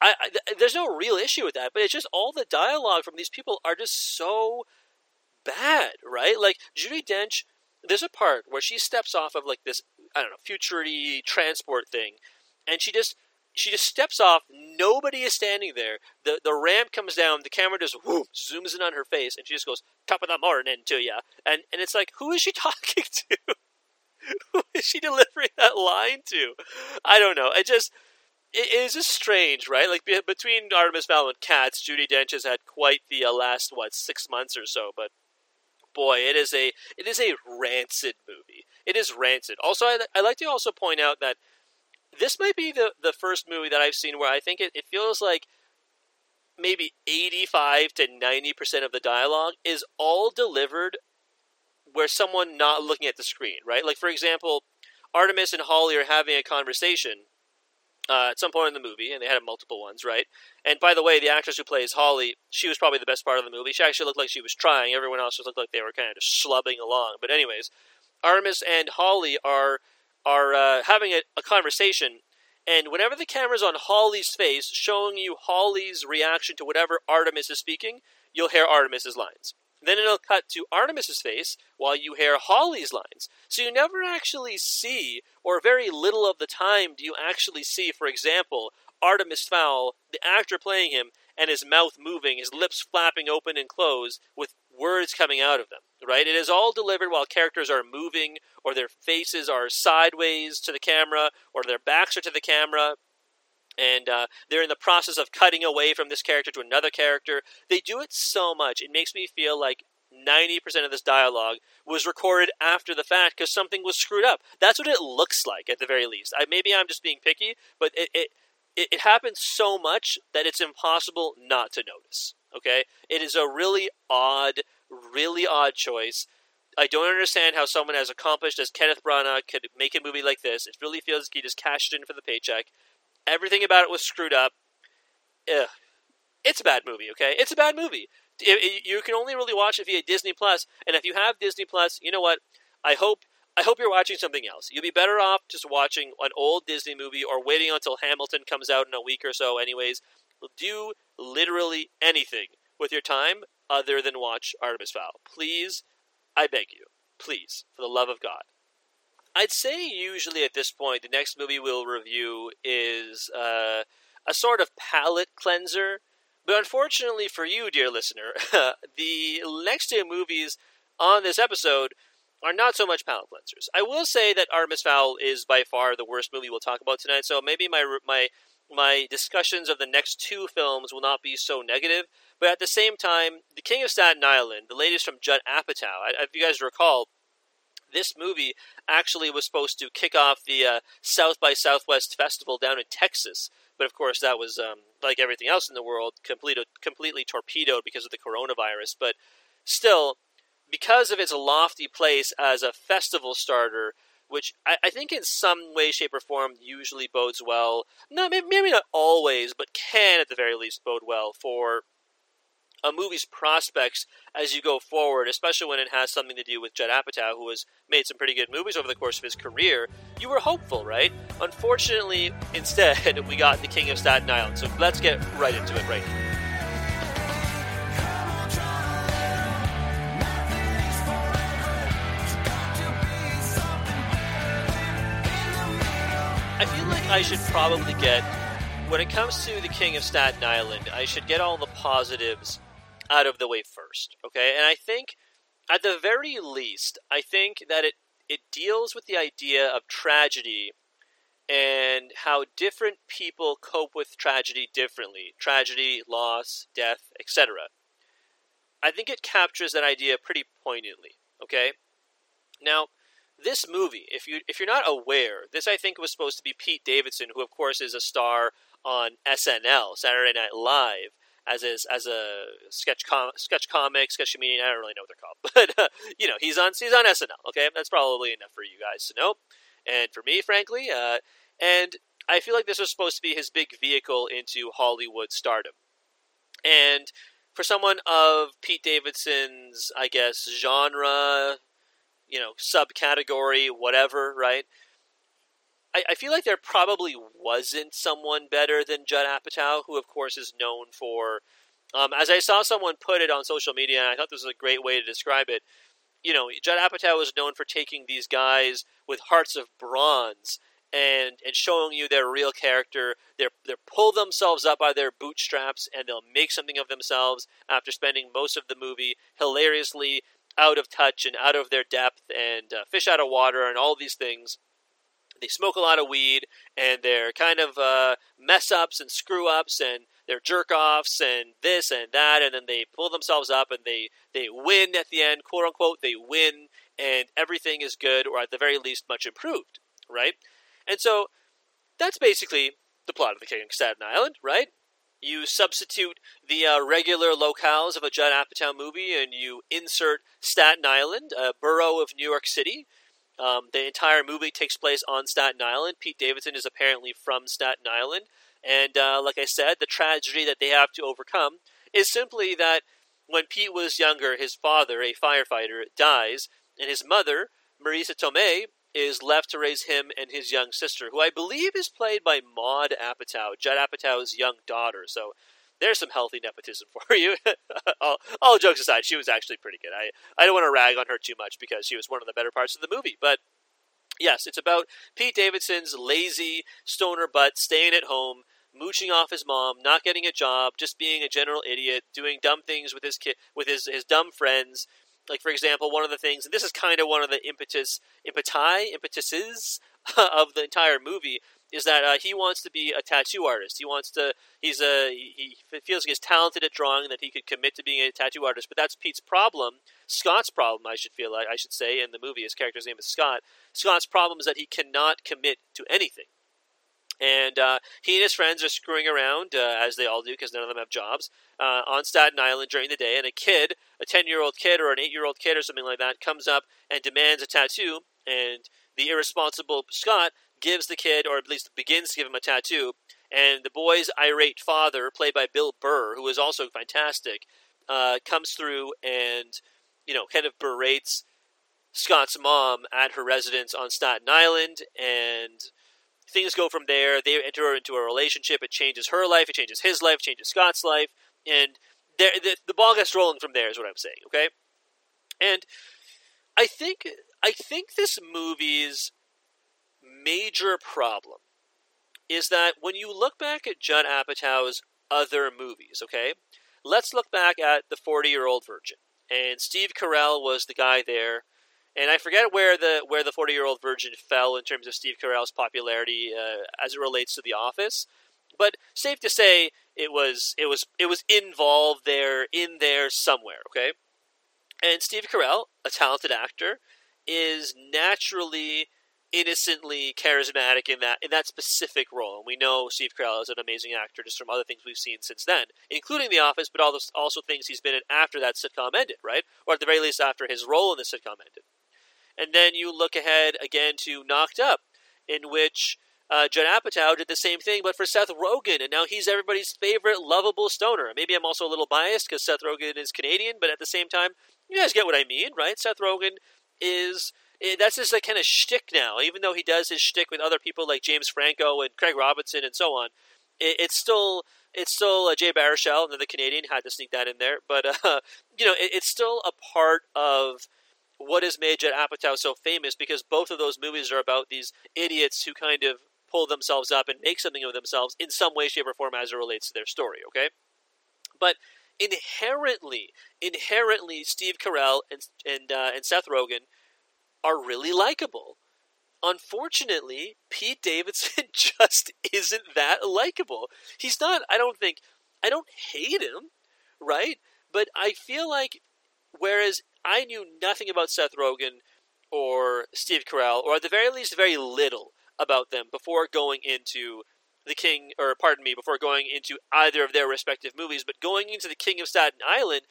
I, I th- there's no real issue with that, but it's just all the dialogue from these people are just so bad, right? Like Judi Dench, there's a part where she steps off of like this I don't know futurity transport thing, and she just she just steps off. Nobody is standing there. the The ramp comes down. The camera just whoop, zooms in on her face, and she just goes "top of the morning" to you. And and it's like, who is she talking to? who is she delivering that line to? I don't know. It just it is just strange, right? Like between Artemis Fowl and Cats, Judi Dench has had quite the uh, last what six months or so. But boy, it is a it is a rancid movie. It is rancid. Also, I, I like to also point out that this might be the the first movie that I've seen where I think it, it feels like maybe 85 to 90% of the dialogue is all delivered where someone not looking at the screen, right? Like for example, Artemis and Holly are having a conversation uh, at some point in the movie, and they had multiple ones, right? And by the way, the actress who plays Holly, she was probably the best part of the movie. She actually looked like she was trying. Everyone else just looked like they were kind of just slubbing along. But anyways, Artemis and Holly are are uh, having a, a conversation, and whenever the camera's on Holly's face, showing you Holly's reaction to whatever Artemis is speaking, you'll hear Artemis's lines. Then it'll cut to Artemis's face while you hear Holly's lines. So you never actually see, or very little of the time do you actually see, for example, Artemis Fowl, the actor playing him, and his mouth moving, his lips flapping open and closed, with words coming out of them, right? It is all delivered while characters are moving, or their faces are sideways to the camera, or their backs are to the camera, and uh, they're in the process of cutting away from this character to another character. They do it so much, it makes me feel like 90% of this dialogue was recorded after the fact because something was screwed up. That's what it looks like, at the very least. I, maybe I'm just being picky, but it, it, it, it happens so much that it's impossible not to notice. Okay? It is a really odd, really odd choice. I don't understand how someone as accomplished as Kenneth Branagh could make a movie like this. It really feels like he just cashed in for the paycheck. Everything about it was screwed up. Ugh. It's a bad movie, okay? It's a bad movie. You can only really watch it via Disney Plus, and if you have Disney Plus, you know what? I hope I hope you're watching something else. You'll be better off just watching an old Disney movie or waiting until Hamilton comes out in a week or so. Anyways, do literally anything with your time other than watch Artemis Fowl. Please, I beg you, please, for the love of God. I'd say usually at this point, the next movie we'll review is uh, a sort of palate cleanser. But unfortunately for you, dear listener, the next two movies on this episode are not so much palate cleansers. I will say that Artemis Fowl is by far the worst movie we'll talk about tonight, so maybe my my my discussions of the next two films will not be so negative. But at the same time, The King of Staten Island, the latest from Judd Apatow, if you guys recall, this movie actually was supposed to kick off the uh, South by Southwest festival down in Texas, but of course that was um, like everything else in the world, completely completely torpedoed because of the coronavirus. But still, because of its lofty place as a festival starter, which I, I, think in some way, shape, or form usually bodes well. No, maybe, not always, but can at the very least bode well for a movie's prospects as you go forward, especially when it has something to do with Judd Apatow, who has made some pretty good movies over the course of his career. You were hopeful, right? Unfortunately, instead, we got The King of Staten Island. So let's get right into it right now. I should probably get, when it comes to The King of Staten Island, I should get all the positives out of the way first. Okay, and I think at the very least, I think that it it deals with the idea of tragedy and how different people cope with tragedy differently tragedy, loss, death, etc. I think it captures that idea pretty poignantly. Okay, now this movie, if you if you're not aware, this I think was supposed to be Pete Davidson, who of course is a star on SNL, Saturday Night Live, as is as a sketch com- sketch comic, sketch comedian. I don't really know what they're called, but uh, you know he's on he's on SNL. Okay, that's probably enough for you guys to know, and for me, frankly, uh, and I feel like this was supposed to be his big vehicle into Hollywood stardom, and for someone of Pete Davidson's, I guess, genre, you know, subcategory, whatever, right? I, I feel like there probably wasn't someone better than Judd Apatow, who, of course, is known for. Um, as I saw someone put it on social media, I thought this was a great way to describe it. You know, Judd Apatow was known for taking these guys with hearts of bronze and and showing you their real character. They're they're pull themselves up by their bootstraps and they'll make something of themselves after spending most of the movie hilariously out of touch and out of their depth and uh, fish out of water and all these things. They smoke a lot of weed and they're kind of uh, mess ups and screw ups and they're jerk offs and this and that and then they pull themselves up and they they win at the end, quote unquote. They win and everything is good or at the very least much improved, right? And so that's basically the plot of The King of Staten Island, right? You substitute the uh, regular locales of a Judd Apatow movie and you insert Staten Island, a borough of New York City. Um, the entire movie takes place on Staten Island. Pete Davidson is apparently from Staten Island. And uh, like I said, the tragedy that they have to overcome is simply that when Pete was younger, his father, a firefighter, dies, and his mother, Marisa Tomei, is left to raise him and his young sister, who I believe is played by Maude Apatow, Judd Apatow's young daughter. So there's some healthy nepotism for you. all, all, jokes aside, she was actually pretty good. I, I don't want to rag on her too much because she was one of the better parts of the movie. But yes, it's about Pete Davidson's lazy stoner butt staying at home, mooching off his mom, not getting a job, just being a general idiot, doing dumb things with his kid, with his, his dumb friends, like for example, one of the things, and this is kind of one of the impetus, impeti, impetuses of the entire movie, is that uh, he wants to be a tattoo artist. He wants to. He's a. He feels like he's talented at drawing, that he could commit to being a tattoo artist. But that's Pete's problem. Scott's problem, I should feel like I should say in the movie. His character's name is Scott. Scott's problem is that he cannot commit to anything. And uh, he and his friends are screwing around, uh, as they all do, because none of them have jobs, uh, on Staten Island during the day. And a kid, a 10 year old kid or an 8 year old kid or something like that, comes up and demands a tattoo. And the irresponsible Scott gives the kid, or at least begins to give him a tattoo. And the boy's irate father, played by Bill Burr, who is also fantastic, uh, comes through and, you know, kind of berates Scott's mom at her residence on Staten Island. And things go from there. They enter into a relationship. It changes her life. It changes his life. It changes Scott's life. And the, the ball gets rolling from there. Is what I'm saying. Okay. And I think I think this movie's major problem is that when you look back at Judd Apatow's other movies, okay, let's look back at the 40 year old virgin. And Steve Carell was the guy there and I forget where the where the forty year old virgin fell in terms of Steve Carell's popularity uh, as it relates to The Office, but safe to say it was it was it was involved there in there somewhere. Okay, and Steve Carell, a talented actor, is naturally innocently charismatic in that in that specific role. And we know Steve Carell is an amazing actor just from other things we've seen since then, including The Office, but also things he's been in after that sitcom ended, right? Or at the very least after his role in the sitcom ended. And then you look ahead again to Knocked Up, in which uh, Judd Apatow did the same thing, but for Seth Rogen, and now he's everybody's favorite lovable stoner. Maybe I'm also a little biased because Seth Rogen is Canadian, but at the same time, you guys get what I mean, right? Seth Rogen is eh, that's just like kind of shtick now. Even though he does his shtick with other people like James Franco and Craig Robinson and so on, it, it's still it's still uh, Jay Baruchel, another Canadian, had to sneak that in there. But uh, you know, it, it's still a part of what has made Judd Apatow so famous because both of those movies are about these idiots who kind of pull themselves up and make something of themselves in some way, shape, or form as it relates to their story. Okay, but inherently, inherently, Steve Carell and and uh, and Seth Rogen are really likable. Unfortunately, Pete Davidson just isn't that likable. He's not. I don't think. I don't hate him, right? But I feel like whereas I knew nothing about Seth Rogen or Steve Carell, or at the very least, very little about them before going into the King, or pardon me, before going into either of their respective movies, but going into the King of Staten Island,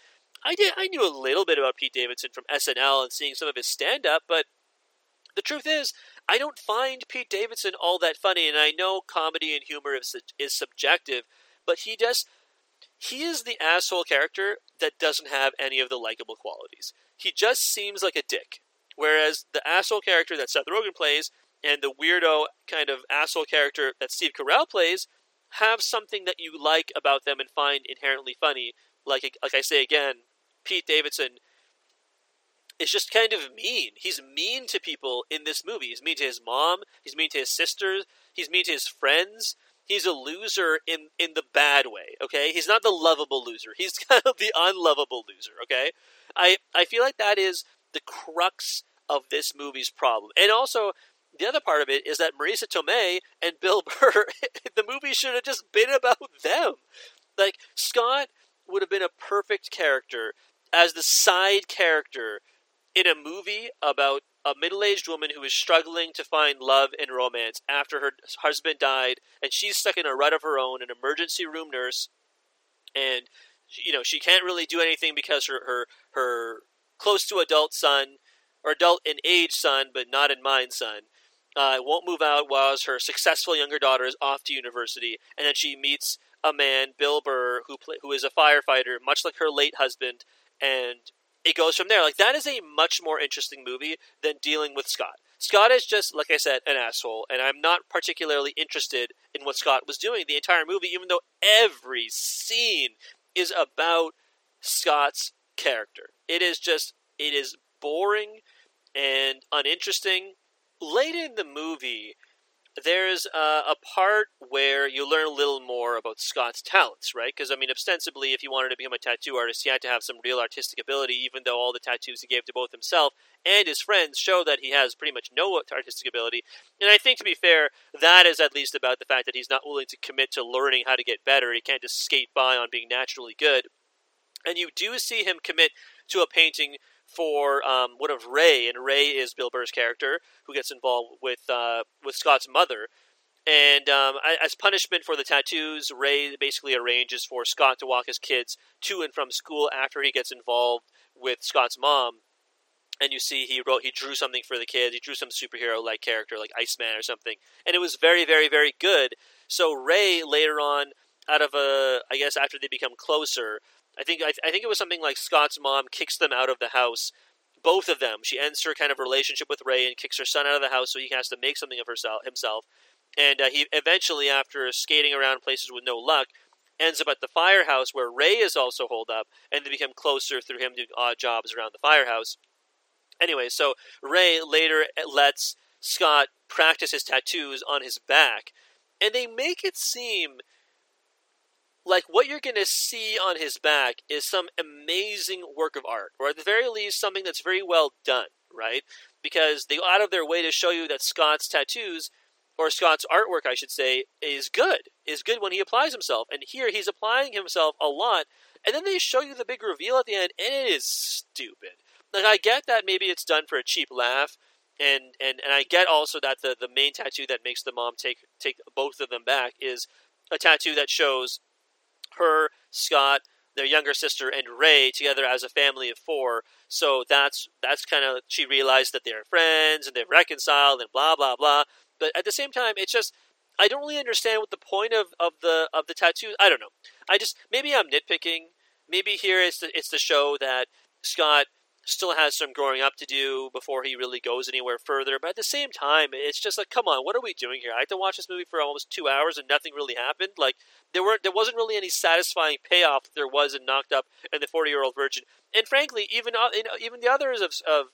I did I knew a little bit about Pete Davidson from SNL and seeing some of his stand up, but the truth is, I don't find Pete Davidson all that funny, and I know comedy and humor is, is subjective, but he does. He is the asshole character that doesn't have any of the likable qualities. He just seems like a dick. Whereas the asshole character that Seth Rogen plays and the weirdo kind of asshole character that Steve Carell plays have something that you like about them and find inherently funny. Like like I say again, Pete Davidson is just kind of mean. He's mean to people in this movie. He's mean to his mom. He's mean to his sisters. He's mean to his friends. He's a loser in in the bad way. Okay, he's not the lovable loser. He's kind of the unlovable loser. Okay, I I feel like that is the crux of this movie's problem, and also the other part of it is that Marisa Tomei and Bill Burr, the movie should have just been about them. Like Scott would have been a perfect character as the side character in a movie about a middle-aged woman who is struggling to find love and romance after her husband died and she's stuck in a rut of her own an emergency room nurse and you know she can't really do anything because her her her close to adult son or adult in age son but not in mind son uh, won't move out while her successful younger daughter is off to university and then she meets a man bill burr who play, who is a firefighter much like her late husband and it goes from there. Like that is a much more interesting movie than dealing with Scott. Scott is just, like I said, an asshole, and I'm not particularly interested in what Scott was doing the entire movie, even though every scene is about Scott's character. It is just, it is boring and uninteresting. Late in the movie, there's a, a, part where you learn a little more about Scott's talents, right? Because I mean, ostensibly, if he wanted to become a tattoo artist, he had to have some real artistic ability. Even though all the tattoos he gave to both himself and his friends show that he has pretty much no artistic ability. And I think, to be fair, that is at least about the fact that he's not willing to commit to learning how to get better. He can't just skate by on being naturally good. And you do see him commit to a painting for um, one of Ray, and Ray is Bill Burr's character who gets involved with uh, with Scott's mother. And um, as punishment for the tattoos, Ray basically arranges for Scott to walk his kids to and from school after he gets involved with Scott's mom. And you see, he wrote, he drew something for the kids. He drew some superhero-like character, like Iceman or something, and it was very, very, very good. So Ray later on, out of a, I guess after they become closer, I think I, I think it was something like Scott's mom kicks them out of the house. Both of them. She ends her kind of relationship with Ray and kicks her son out of the house, so he has to make something of herself himself. And uh, he eventually, after skating around places with no luck, ends up at the firehouse where Ray is also holed up, and they become closer through him doing odd jobs around the firehouse. Anyway, so Ray later lets Scott practice his tattoos on his back, and they make it seem like what you're going to see on his back is some amazing work of art, or at the very least, something that's very well done, right? Because they go out of their way to show you that Scott's tattoos, or Scott's artwork, I should say, is good, is good when he applies himself. And here he's applying himself a lot, and then they show you the big reveal at the end, and it is stupid. Like, I get that maybe it's done for a cheap laugh, and, and, and I get also that the, the main tattoo that makes the mom take take both of them back is a tattoo that shows her, Scott, their younger sister, and Ray together as a family of four. So that's that's kind of she realized that they're friends and they've reconciled and blah blah blah. But at the same time, it's just I don't really understand what the point of, of the of the tattoos. I don't know. I just maybe I'm nitpicking. Maybe here it's the, it's the show that Scott still has some growing up to do before he really goes anywhere further. But at the same time, it's just like, come on, what are we doing here? I had to watch this movie for almost two hours and nothing really happened. Like there weren't, there wasn't really any satisfying payoff that there was in Knocked Up and the Forty Year Old Virgin. And frankly, even uh, even the others of, of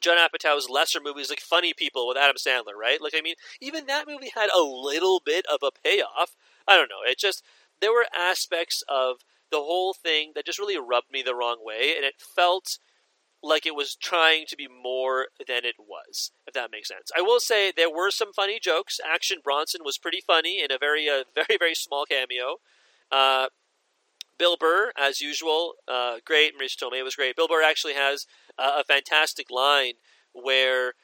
Judd Apatow's lesser movies, like Funny People with Adam Sandler, right? Like I mean, even that movie had a little bit of a payoff. I don't know. It just there were aspects of the whole thing that just really rubbed me the wrong way, and it felt like it was trying to be more than it was, if that makes sense. I will say there were some funny jokes. Action Bronson was pretty funny in a very, uh, very, very small cameo. Uh, Bill Burr, as usual, uh, great. Marisa Tomei was great. Bill Burr actually has a fantastic line where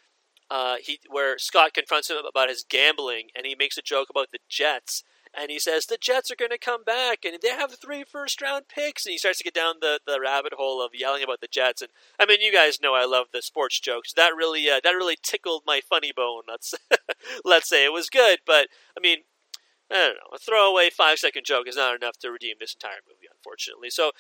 uh, he where Scott confronts him about his gambling, and he makes a joke about the Jets, and he says the Jets are going to come back, and they have three first round picks, and he starts to get down the, the rabbit hole of yelling about the Jets, and I mean, you guys know I love the sports jokes. That really uh, that really tickled my funny bone. Let's let's say it was good, but I mean. I don't know. A throwaway five second joke is not enough to redeem this entire movie, unfortunately. So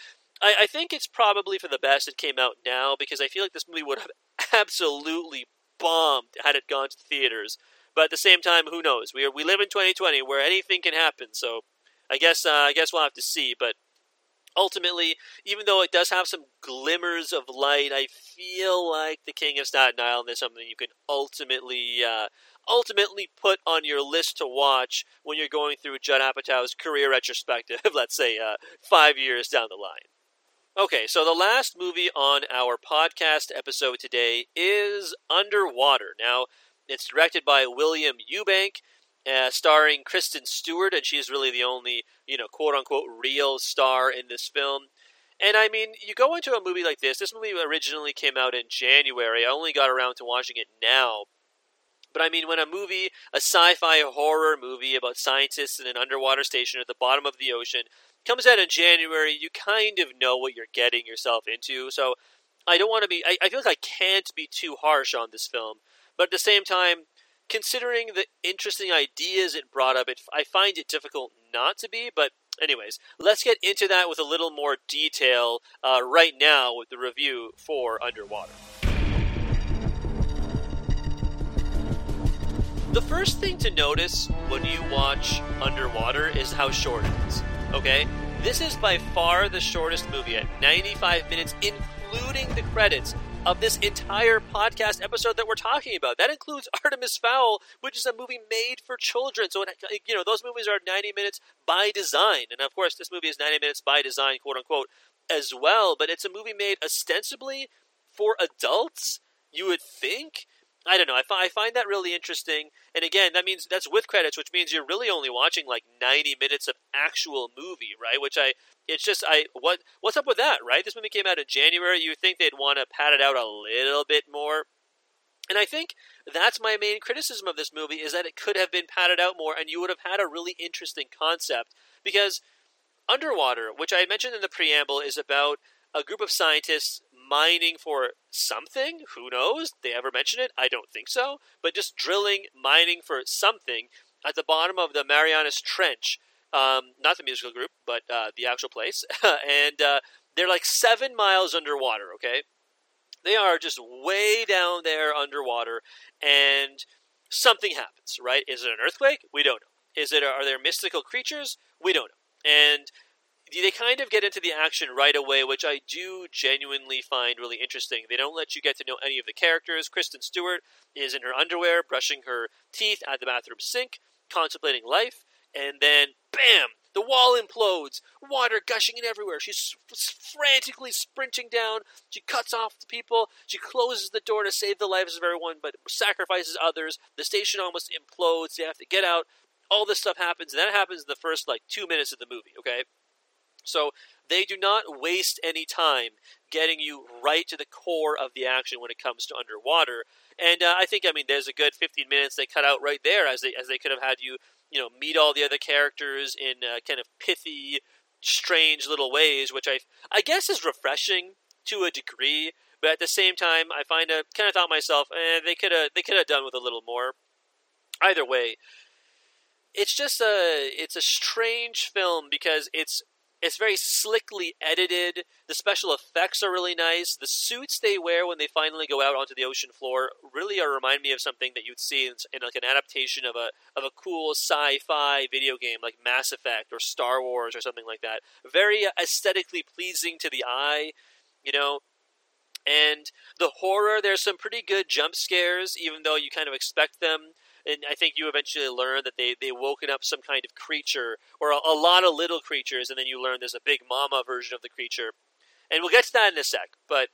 I, I think it's probably for the best it came out now because I feel like this movie would have absolutely bombed had it gone to the theaters. But at the same time, who knows? We are, we live in 2020 where anything can happen. So I guess uh, I guess we'll have to see. But ultimately, even though it does have some glimmers of light, I feel like The King of Staten Island is something you can ultimately uh, ultimately put on your list to watch when you're going through Judd Apatow's career retrospective. Let's say uh, five years down the line. Okay, so the last movie on our podcast episode today is Underwater. Now, it's directed by William Eubank, uh, starring Kristen Stewart, and she's really the only, you know, quote unquote real star in this film. And I mean, you go into a movie like this. This movie originally came out in January. I only got around to watching it now. But I mean, when a movie, a sci fi horror movie about scientists in an underwater station at the bottom of the ocean, comes out in January, you kind of know what you're getting yourself into. So I don't want to be. I, I feel like I can't be too harsh on this film, but at the same time, considering the interesting ideas it brought up, it, I find it difficult not to be. But anyways, let's get into that with a little more detail uh, right now with the review for Underwater. The first thing to notice when you watch Underwater is how short it is. Okay? This is by far the shortest movie at 95 minutes, including the credits of this entire podcast episode that we're talking about. That includes Artemis Fowl, which is a movie made for children. So, it, uh, you know, those movies are 90 minutes by design. And of course, this movie is 90 minutes by design, quote unquote, as well. But it's a movie made ostensibly for adults, you would think. I don't know. I, fi- I find that really interesting. And again, that means that's with credits, which means you're really only watching like 90 minutes of actual movie, right? Which I, it's just I what what's up with that, right? This movie came out in January. You think they'd want to pad it out a little bit more. And I think that's my main criticism of this movie is that it could have been padded out more and you would have had a really interesting concept because Underwater, which I mentioned in the preamble, is about a group of scientists mining for something. Who knows? They ever mention it? I don't think so. But just drilling, mining for something at the bottom of the Marianas Trench. Um, not the musical group, but uh, the actual place. and uh, they're like seven miles underwater, okay? They are just way down there underwater, and something happens, right? Is it an earthquake? We don't know. Is it are there mystical creatures? We don't know. And they kind of get into the action right away, which I do genuinely find really interesting. They don't let you get to know any of the characters. Kristen Stewart is in her underwear, brushing her teeth at the bathroom sink, contemplating life, and then bam! The wall implodes, water gushing in everywhere. She's frantically sprinting down. She cuts off the people. She closes the door to save the lives of everyone, but sacrifices others. The station almost implodes. They have to get out. All this stuff happens, and that happens in the first like two minutes of the movie. Okay, so they do not waste any time getting you right to the core of the action when it comes to underwater. And uh, I think, I mean, there's a good 15 minutes they cut out right there, as they as they could have had you, you know, meet all the other characters in uh, kind of pithy, strange little ways, which I I guess is refreshing to a degree. But at the same time, I find a kind of thought myself, eh, they could have they could have done with a little more. Either way, it's just a it's a strange film because it's it's very slickly edited. The special effects are really nice. The suits they wear when they finally go out onto the ocean floor really are remind me of something that you'd see in, in like an adaptation of a of a cool sci-fi video game like Mass Effect or Star Wars or something like that. Very uh, aesthetically pleasing to the eye, you know. And the horror, there's some pretty good jump scares, even though you kind of expect them and I think you eventually learn that they they woken up some kind of creature or a, a lot of little creatures, and then you learn there's a big mama version of the creature, and we'll get to that in a sec. But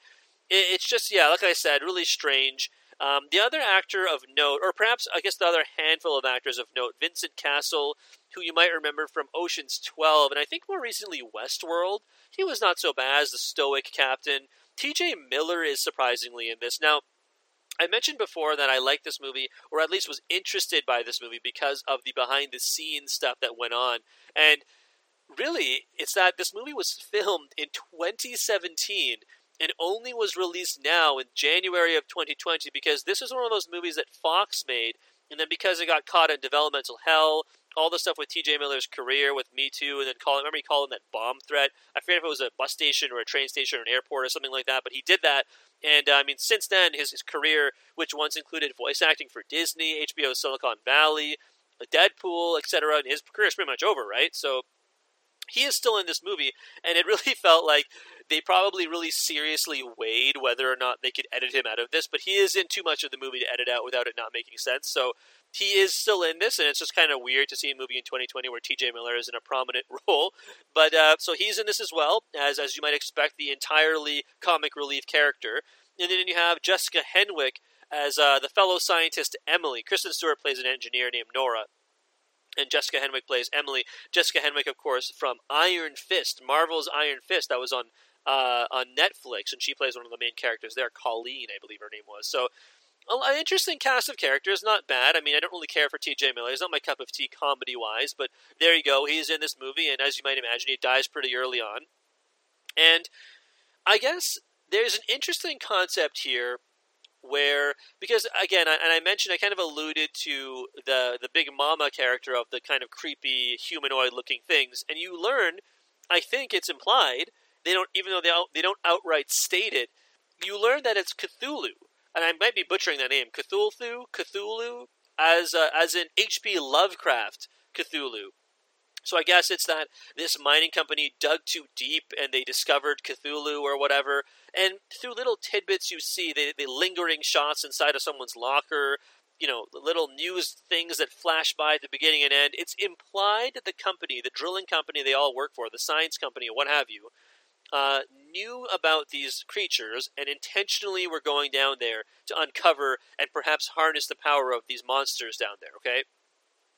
it, it's just yeah, like I said, really strange. Um, the other actor of note, or perhaps I guess the other handful of actors of note, Vincent Cassel, who you might remember from Ocean's Twelve, and I think more recently Westworld. He was not so bad as the stoic captain. T.J. Miller is surprisingly in this. Now, I mentioned before that I liked this movie, or at least was interested by this movie because of the behind the scenes stuff that went on. And really, it's that this movie was filmed in 2017 and only was released now in January of 2020 because this is one of those movies that Fox made, and then because it got caught in developmental hell, all the stuff with T.J. Miller's career with Me Too, and then calling, remember he called him that bomb threat. I forget if it was a bus station or a train station or an airport or something like that, but he did that. And uh, I mean, since then, his, his career, which once included voice acting for Disney, HBO Silicon Valley, Deadpool, etc., and his career is pretty much over, right? So he is still in this movie, and it really felt like they probably really seriously weighed whether or not they could edit him out of this. But he is in too much of the movie to edit out without it not making sense. So he is still in this, and it's just kind of weird to see a movie in 2020 where T.J. Miller is in a prominent role. But uh, so he's in this as well as, as you might expect, the entirely comic relief character. And then you have Jessica Henwick as uh, the fellow scientist Emily. Kristen Stewart plays an engineer named Nora and Jessica Henwick plays Emily. Jessica Henwick, of course, from Iron Fist, Marvel's Iron Fist, that was on uh, on Netflix, and she plays one of the main characters there, Colleen, I believe her name was. So, an interesting cast of characters, not bad. I mean, I don't really care for T.J. Miller; he's not my cup of tea comedy wise, but there you go. He's in this movie, and as you might imagine, he dies pretty early on. And I guess there's an interesting concept here where because again and I mentioned I kind of alluded to the the big mama character of the kind of creepy humanoid looking things and you learn I think it's implied they don't even though they out, they don't outright state it you learn that it's Cthulhu and I might be butchering that name Cthulhu Cthulhu as uh, as in H.P. Lovecraft Cthulhu so I guess it's that this mining company dug too deep and they discovered Cthulhu or whatever. And through little tidbits you see, the, the lingering shots inside of someone's locker, you know, little news things that flash by at the beginning and end. It's implied that the company, the drilling company they all work for, the science company, what have you, uh, knew about these creatures and intentionally were going down there to uncover and perhaps harness the power of these monsters down there, okay?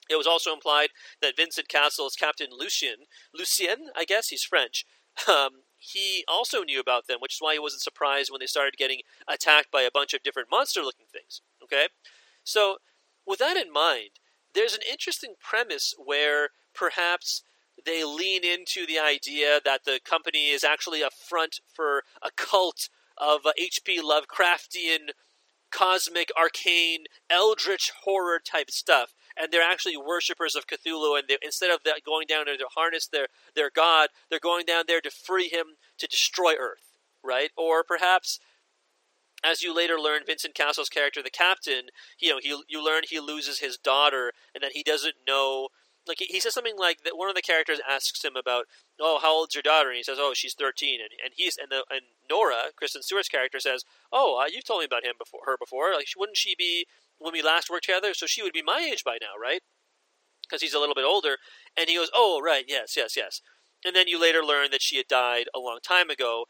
It was also implied that Vincent Cassel's Captain Lucien, Lucien, I guess he's French, um, he also knew about them, which is why he wasn't surprised when they started getting attacked by a bunch of different monster-looking things. Okay, so with that in mind, there's an interesting premise where perhaps they lean into the idea that the company is actually a front for a cult of H.P. Lovecraftian, cosmic, arcane, eldritch horror type stuff and they're actually worshippers of Cthulhu. And instead of going down there to harness their their god, they're going down there to free him to destroy Earth, right? Or perhaps, as you later learn, Vincent Cassel's character, the captain, you know, he you learn he loses his daughter, and that he doesn't know. Like he, says something like that. One of the characters asks him about, "Oh, how old's your daughter?" And he says, "Oh, she's 13." And and he's and the and Nora, Kristen Stewart's character, says, "Oh, uh, you've told me about him before. Her before. Like, wouldn't she be when we last worked together, so she would be my age by now, right? Because he's a little bit older. And he goes, Oh, right, yes, yes, yes. And then you later learn that she had died a long time ago.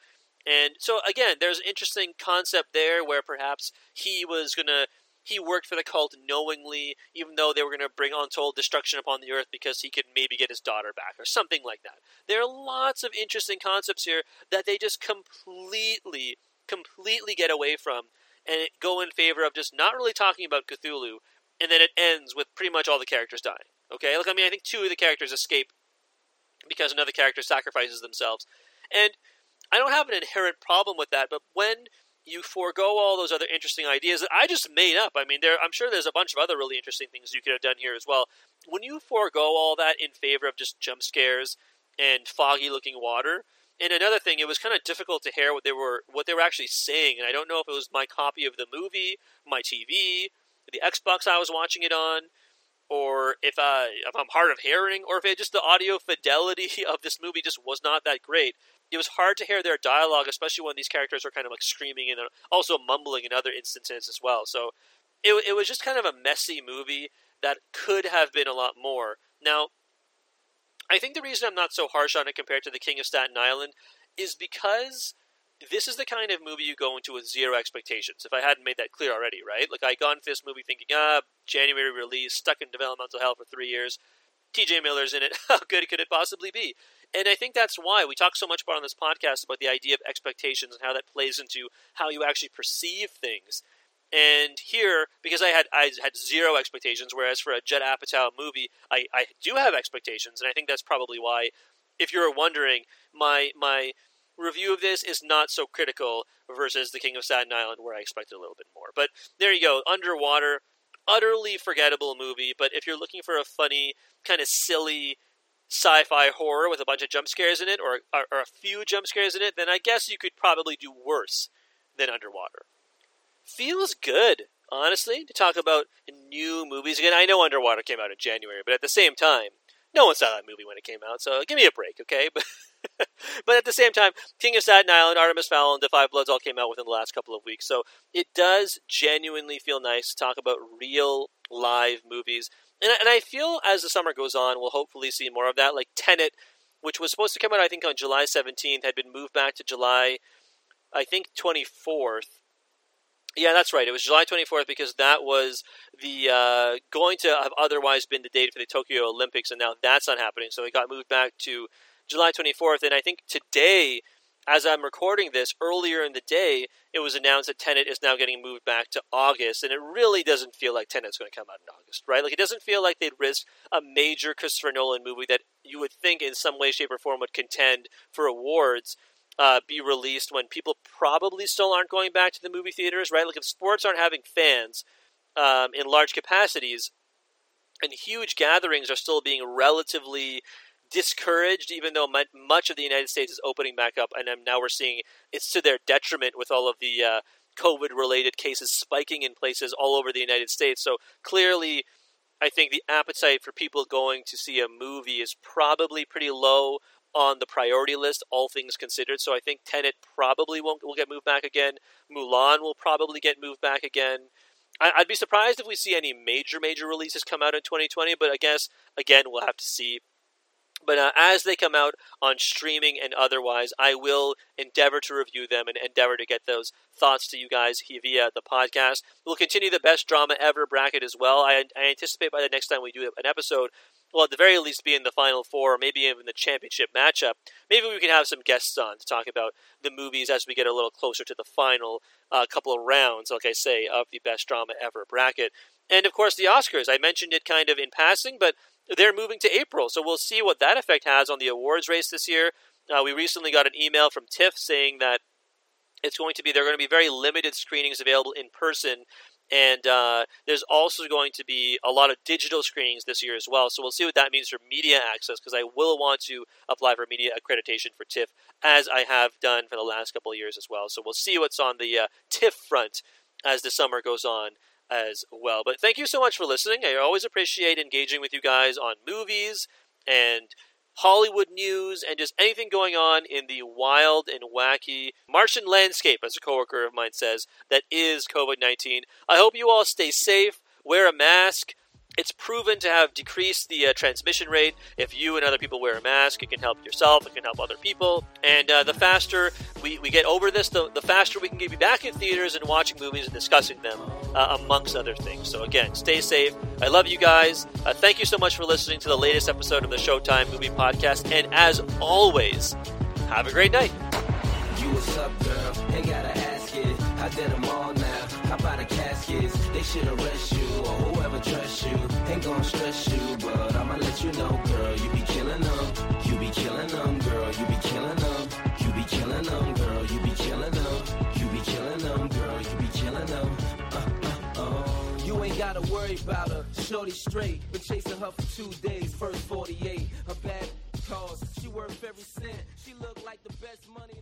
And so, again, there's an interesting concept there where perhaps he was going to. He worked for the cult knowingly, even though they were going to bring untold destruction upon the earth because he could maybe get his daughter back or something like that. There are lots of interesting concepts here that they just completely, completely get away from and go in favor of just not really talking about Cthulhu, and then it ends with pretty much all the characters dying. Okay, look, I mean, I think two of the characters escape because another character sacrifices themselves, and I don't have an inherent problem with that. But when you forego all those other interesting ideas that I just made up, I mean, there I'm sure there's a bunch of other really interesting things you could have done here as well. When you forego all that in favor of just jump scares and foggy looking water, and another thing, it was kind of difficult to hear what they were what they were actually saying, and I don't know if it was my copy of the movie, my TV, the Xbox I was watching it on, or if I if I'm hard of hearing, or if it just the audio fidelity of this movie just was not that great. It was hard to hear their dialogue, especially when these characters are kind of like screaming and uh, also mumbling in other instances as well. So it it was just kind of a messy movie that could have been a lot more. Now, I think the reason I'm not so harsh on it compared to The King of Staten Island is because this is the kind of movie you go into with zero expectations. If I hadn't made that clear already, right? Like I into this movie thinking, ah, January release, stuck in developmental hell for three years. T.J. Miller's in it. How good could it possibly be? And I think that's why we talk so much about on this podcast about the idea of expectations and how that plays into how you actually perceive things. And here, because I had I had zero expectations, whereas for a Judd Apatow movie, I, I do have expectations, and I think that's probably why. If you're wondering, my my review of this is not so critical versus The King of Staten Island, where I expected a little bit more. But there you go, Underwater, utterly forgettable movie. But if you're looking for a funny, kind of silly sci-fi horror with a bunch of jump scares in it, or, or, or a few jump scares in it, then I guess you could probably do worse than Underwater. Feels good, honestly, to talk about new movies again. I know Underwater came out in January, but at the same time, no one saw that movie when it came out, so give me a break, okay? But but at the same time, King of Staten Island, Artemis Fowl, and Da 5 Bloods all came out within the last couple of weeks, so it does genuinely feel nice to talk about real live movies. And, and I feel as the summer goes on, we'll hopefully see more of that. Like Tenet, which was supposed to come out, I think, on July 17th, had been moved back to July, I think, 24th. Yeah, that's right. It was July 24th because that was the uh, going to have otherwise been the date for the Tokyo Olympics, and now that's not happening. So it got moved back to July 24th. And I think today, as I'm recording this, earlier in the day, it was announced that Tenet is now getting moved back to August. And it really doesn't feel like Tenet's going to come out in August, right? Like it doesn't feel like they'd risk a major Christopher Nolan movie that you would think in some way, shape, or form would contend for awards uh, be released when people probably still aren't going back to the movie theaters, right? Like if sports aren't having fans um, in large capacities, and huge gatherings are still being relatively discouraged, even though much of the United States is opening back up, and now we're seeing it's to their detriment with all of the uh, COVID-related cases spiking in places all over the United States. So clearly. I think the appetite for people going to see a movie is probably pretty low on the priority list, all things considered. So I think Tenet probably won't will get moved back again. Mulan will probably get moved back again. I, would be surprised if we see any major major releases come out in 2020, but I guess again we'll have to see. But uh, as they come out on streaming and otherwise, I will endeavor to review them and endeavor to get those thoughts to you guys via the podcast. We'll continue the best drama ever bracket as well. I, I anticipate by the next time we do an episode, well, at the very least, be in the final four, or maybe even the championship matchup. Maybe we can have some guests on to talk about the movies as we get a little closer to the final uh, couple of rounds, like I say, of the best drama ever bracket. And of course, the Oscars. I mentioned it kind of in passing, but they're moving to April, so we'll see what that effect has on the awards race this year. Uh, we recently got an email from TIFF saying that it's going to be there are going to be very limited screenings available in person and uh, there's also going to be a lot of digital screenings this year as well. So we'll see what that means for media access because I will want to apply for media accreditation for TIFF as I have done for the last couple of years as well. So we'll see what's on the uh, TIFF front as the summer goes on as well. But thank you so much for listening. I always appreciate engaging with you guys on movies and Hollywood news, and just anything going on in the wild and wacky Martian landscape, as a coworker of mine says, that is COVID 19. I hope you all stay safe, wear a mask, it's proven to have decreased the uh, transmission rate. If you and other people wear a mask, it can help yourself, it can help other people. And uh, the faster we, we get over this, the, the faster we can get back in theaters and watching movies and discussing them, uh, amongst other things. So, again, stay safe. I love you guys. Uh, thank you so much for listening to the latest episode of the Showtime Movie Podcast. And as always, have a great night. You what's up, girl? Gotta ask it. I did them all now. How about? They should arrest you gotta worry about her, shorty straight, been chasing her for two days, first 48, her bad cause, she worth every cent, she look like the best money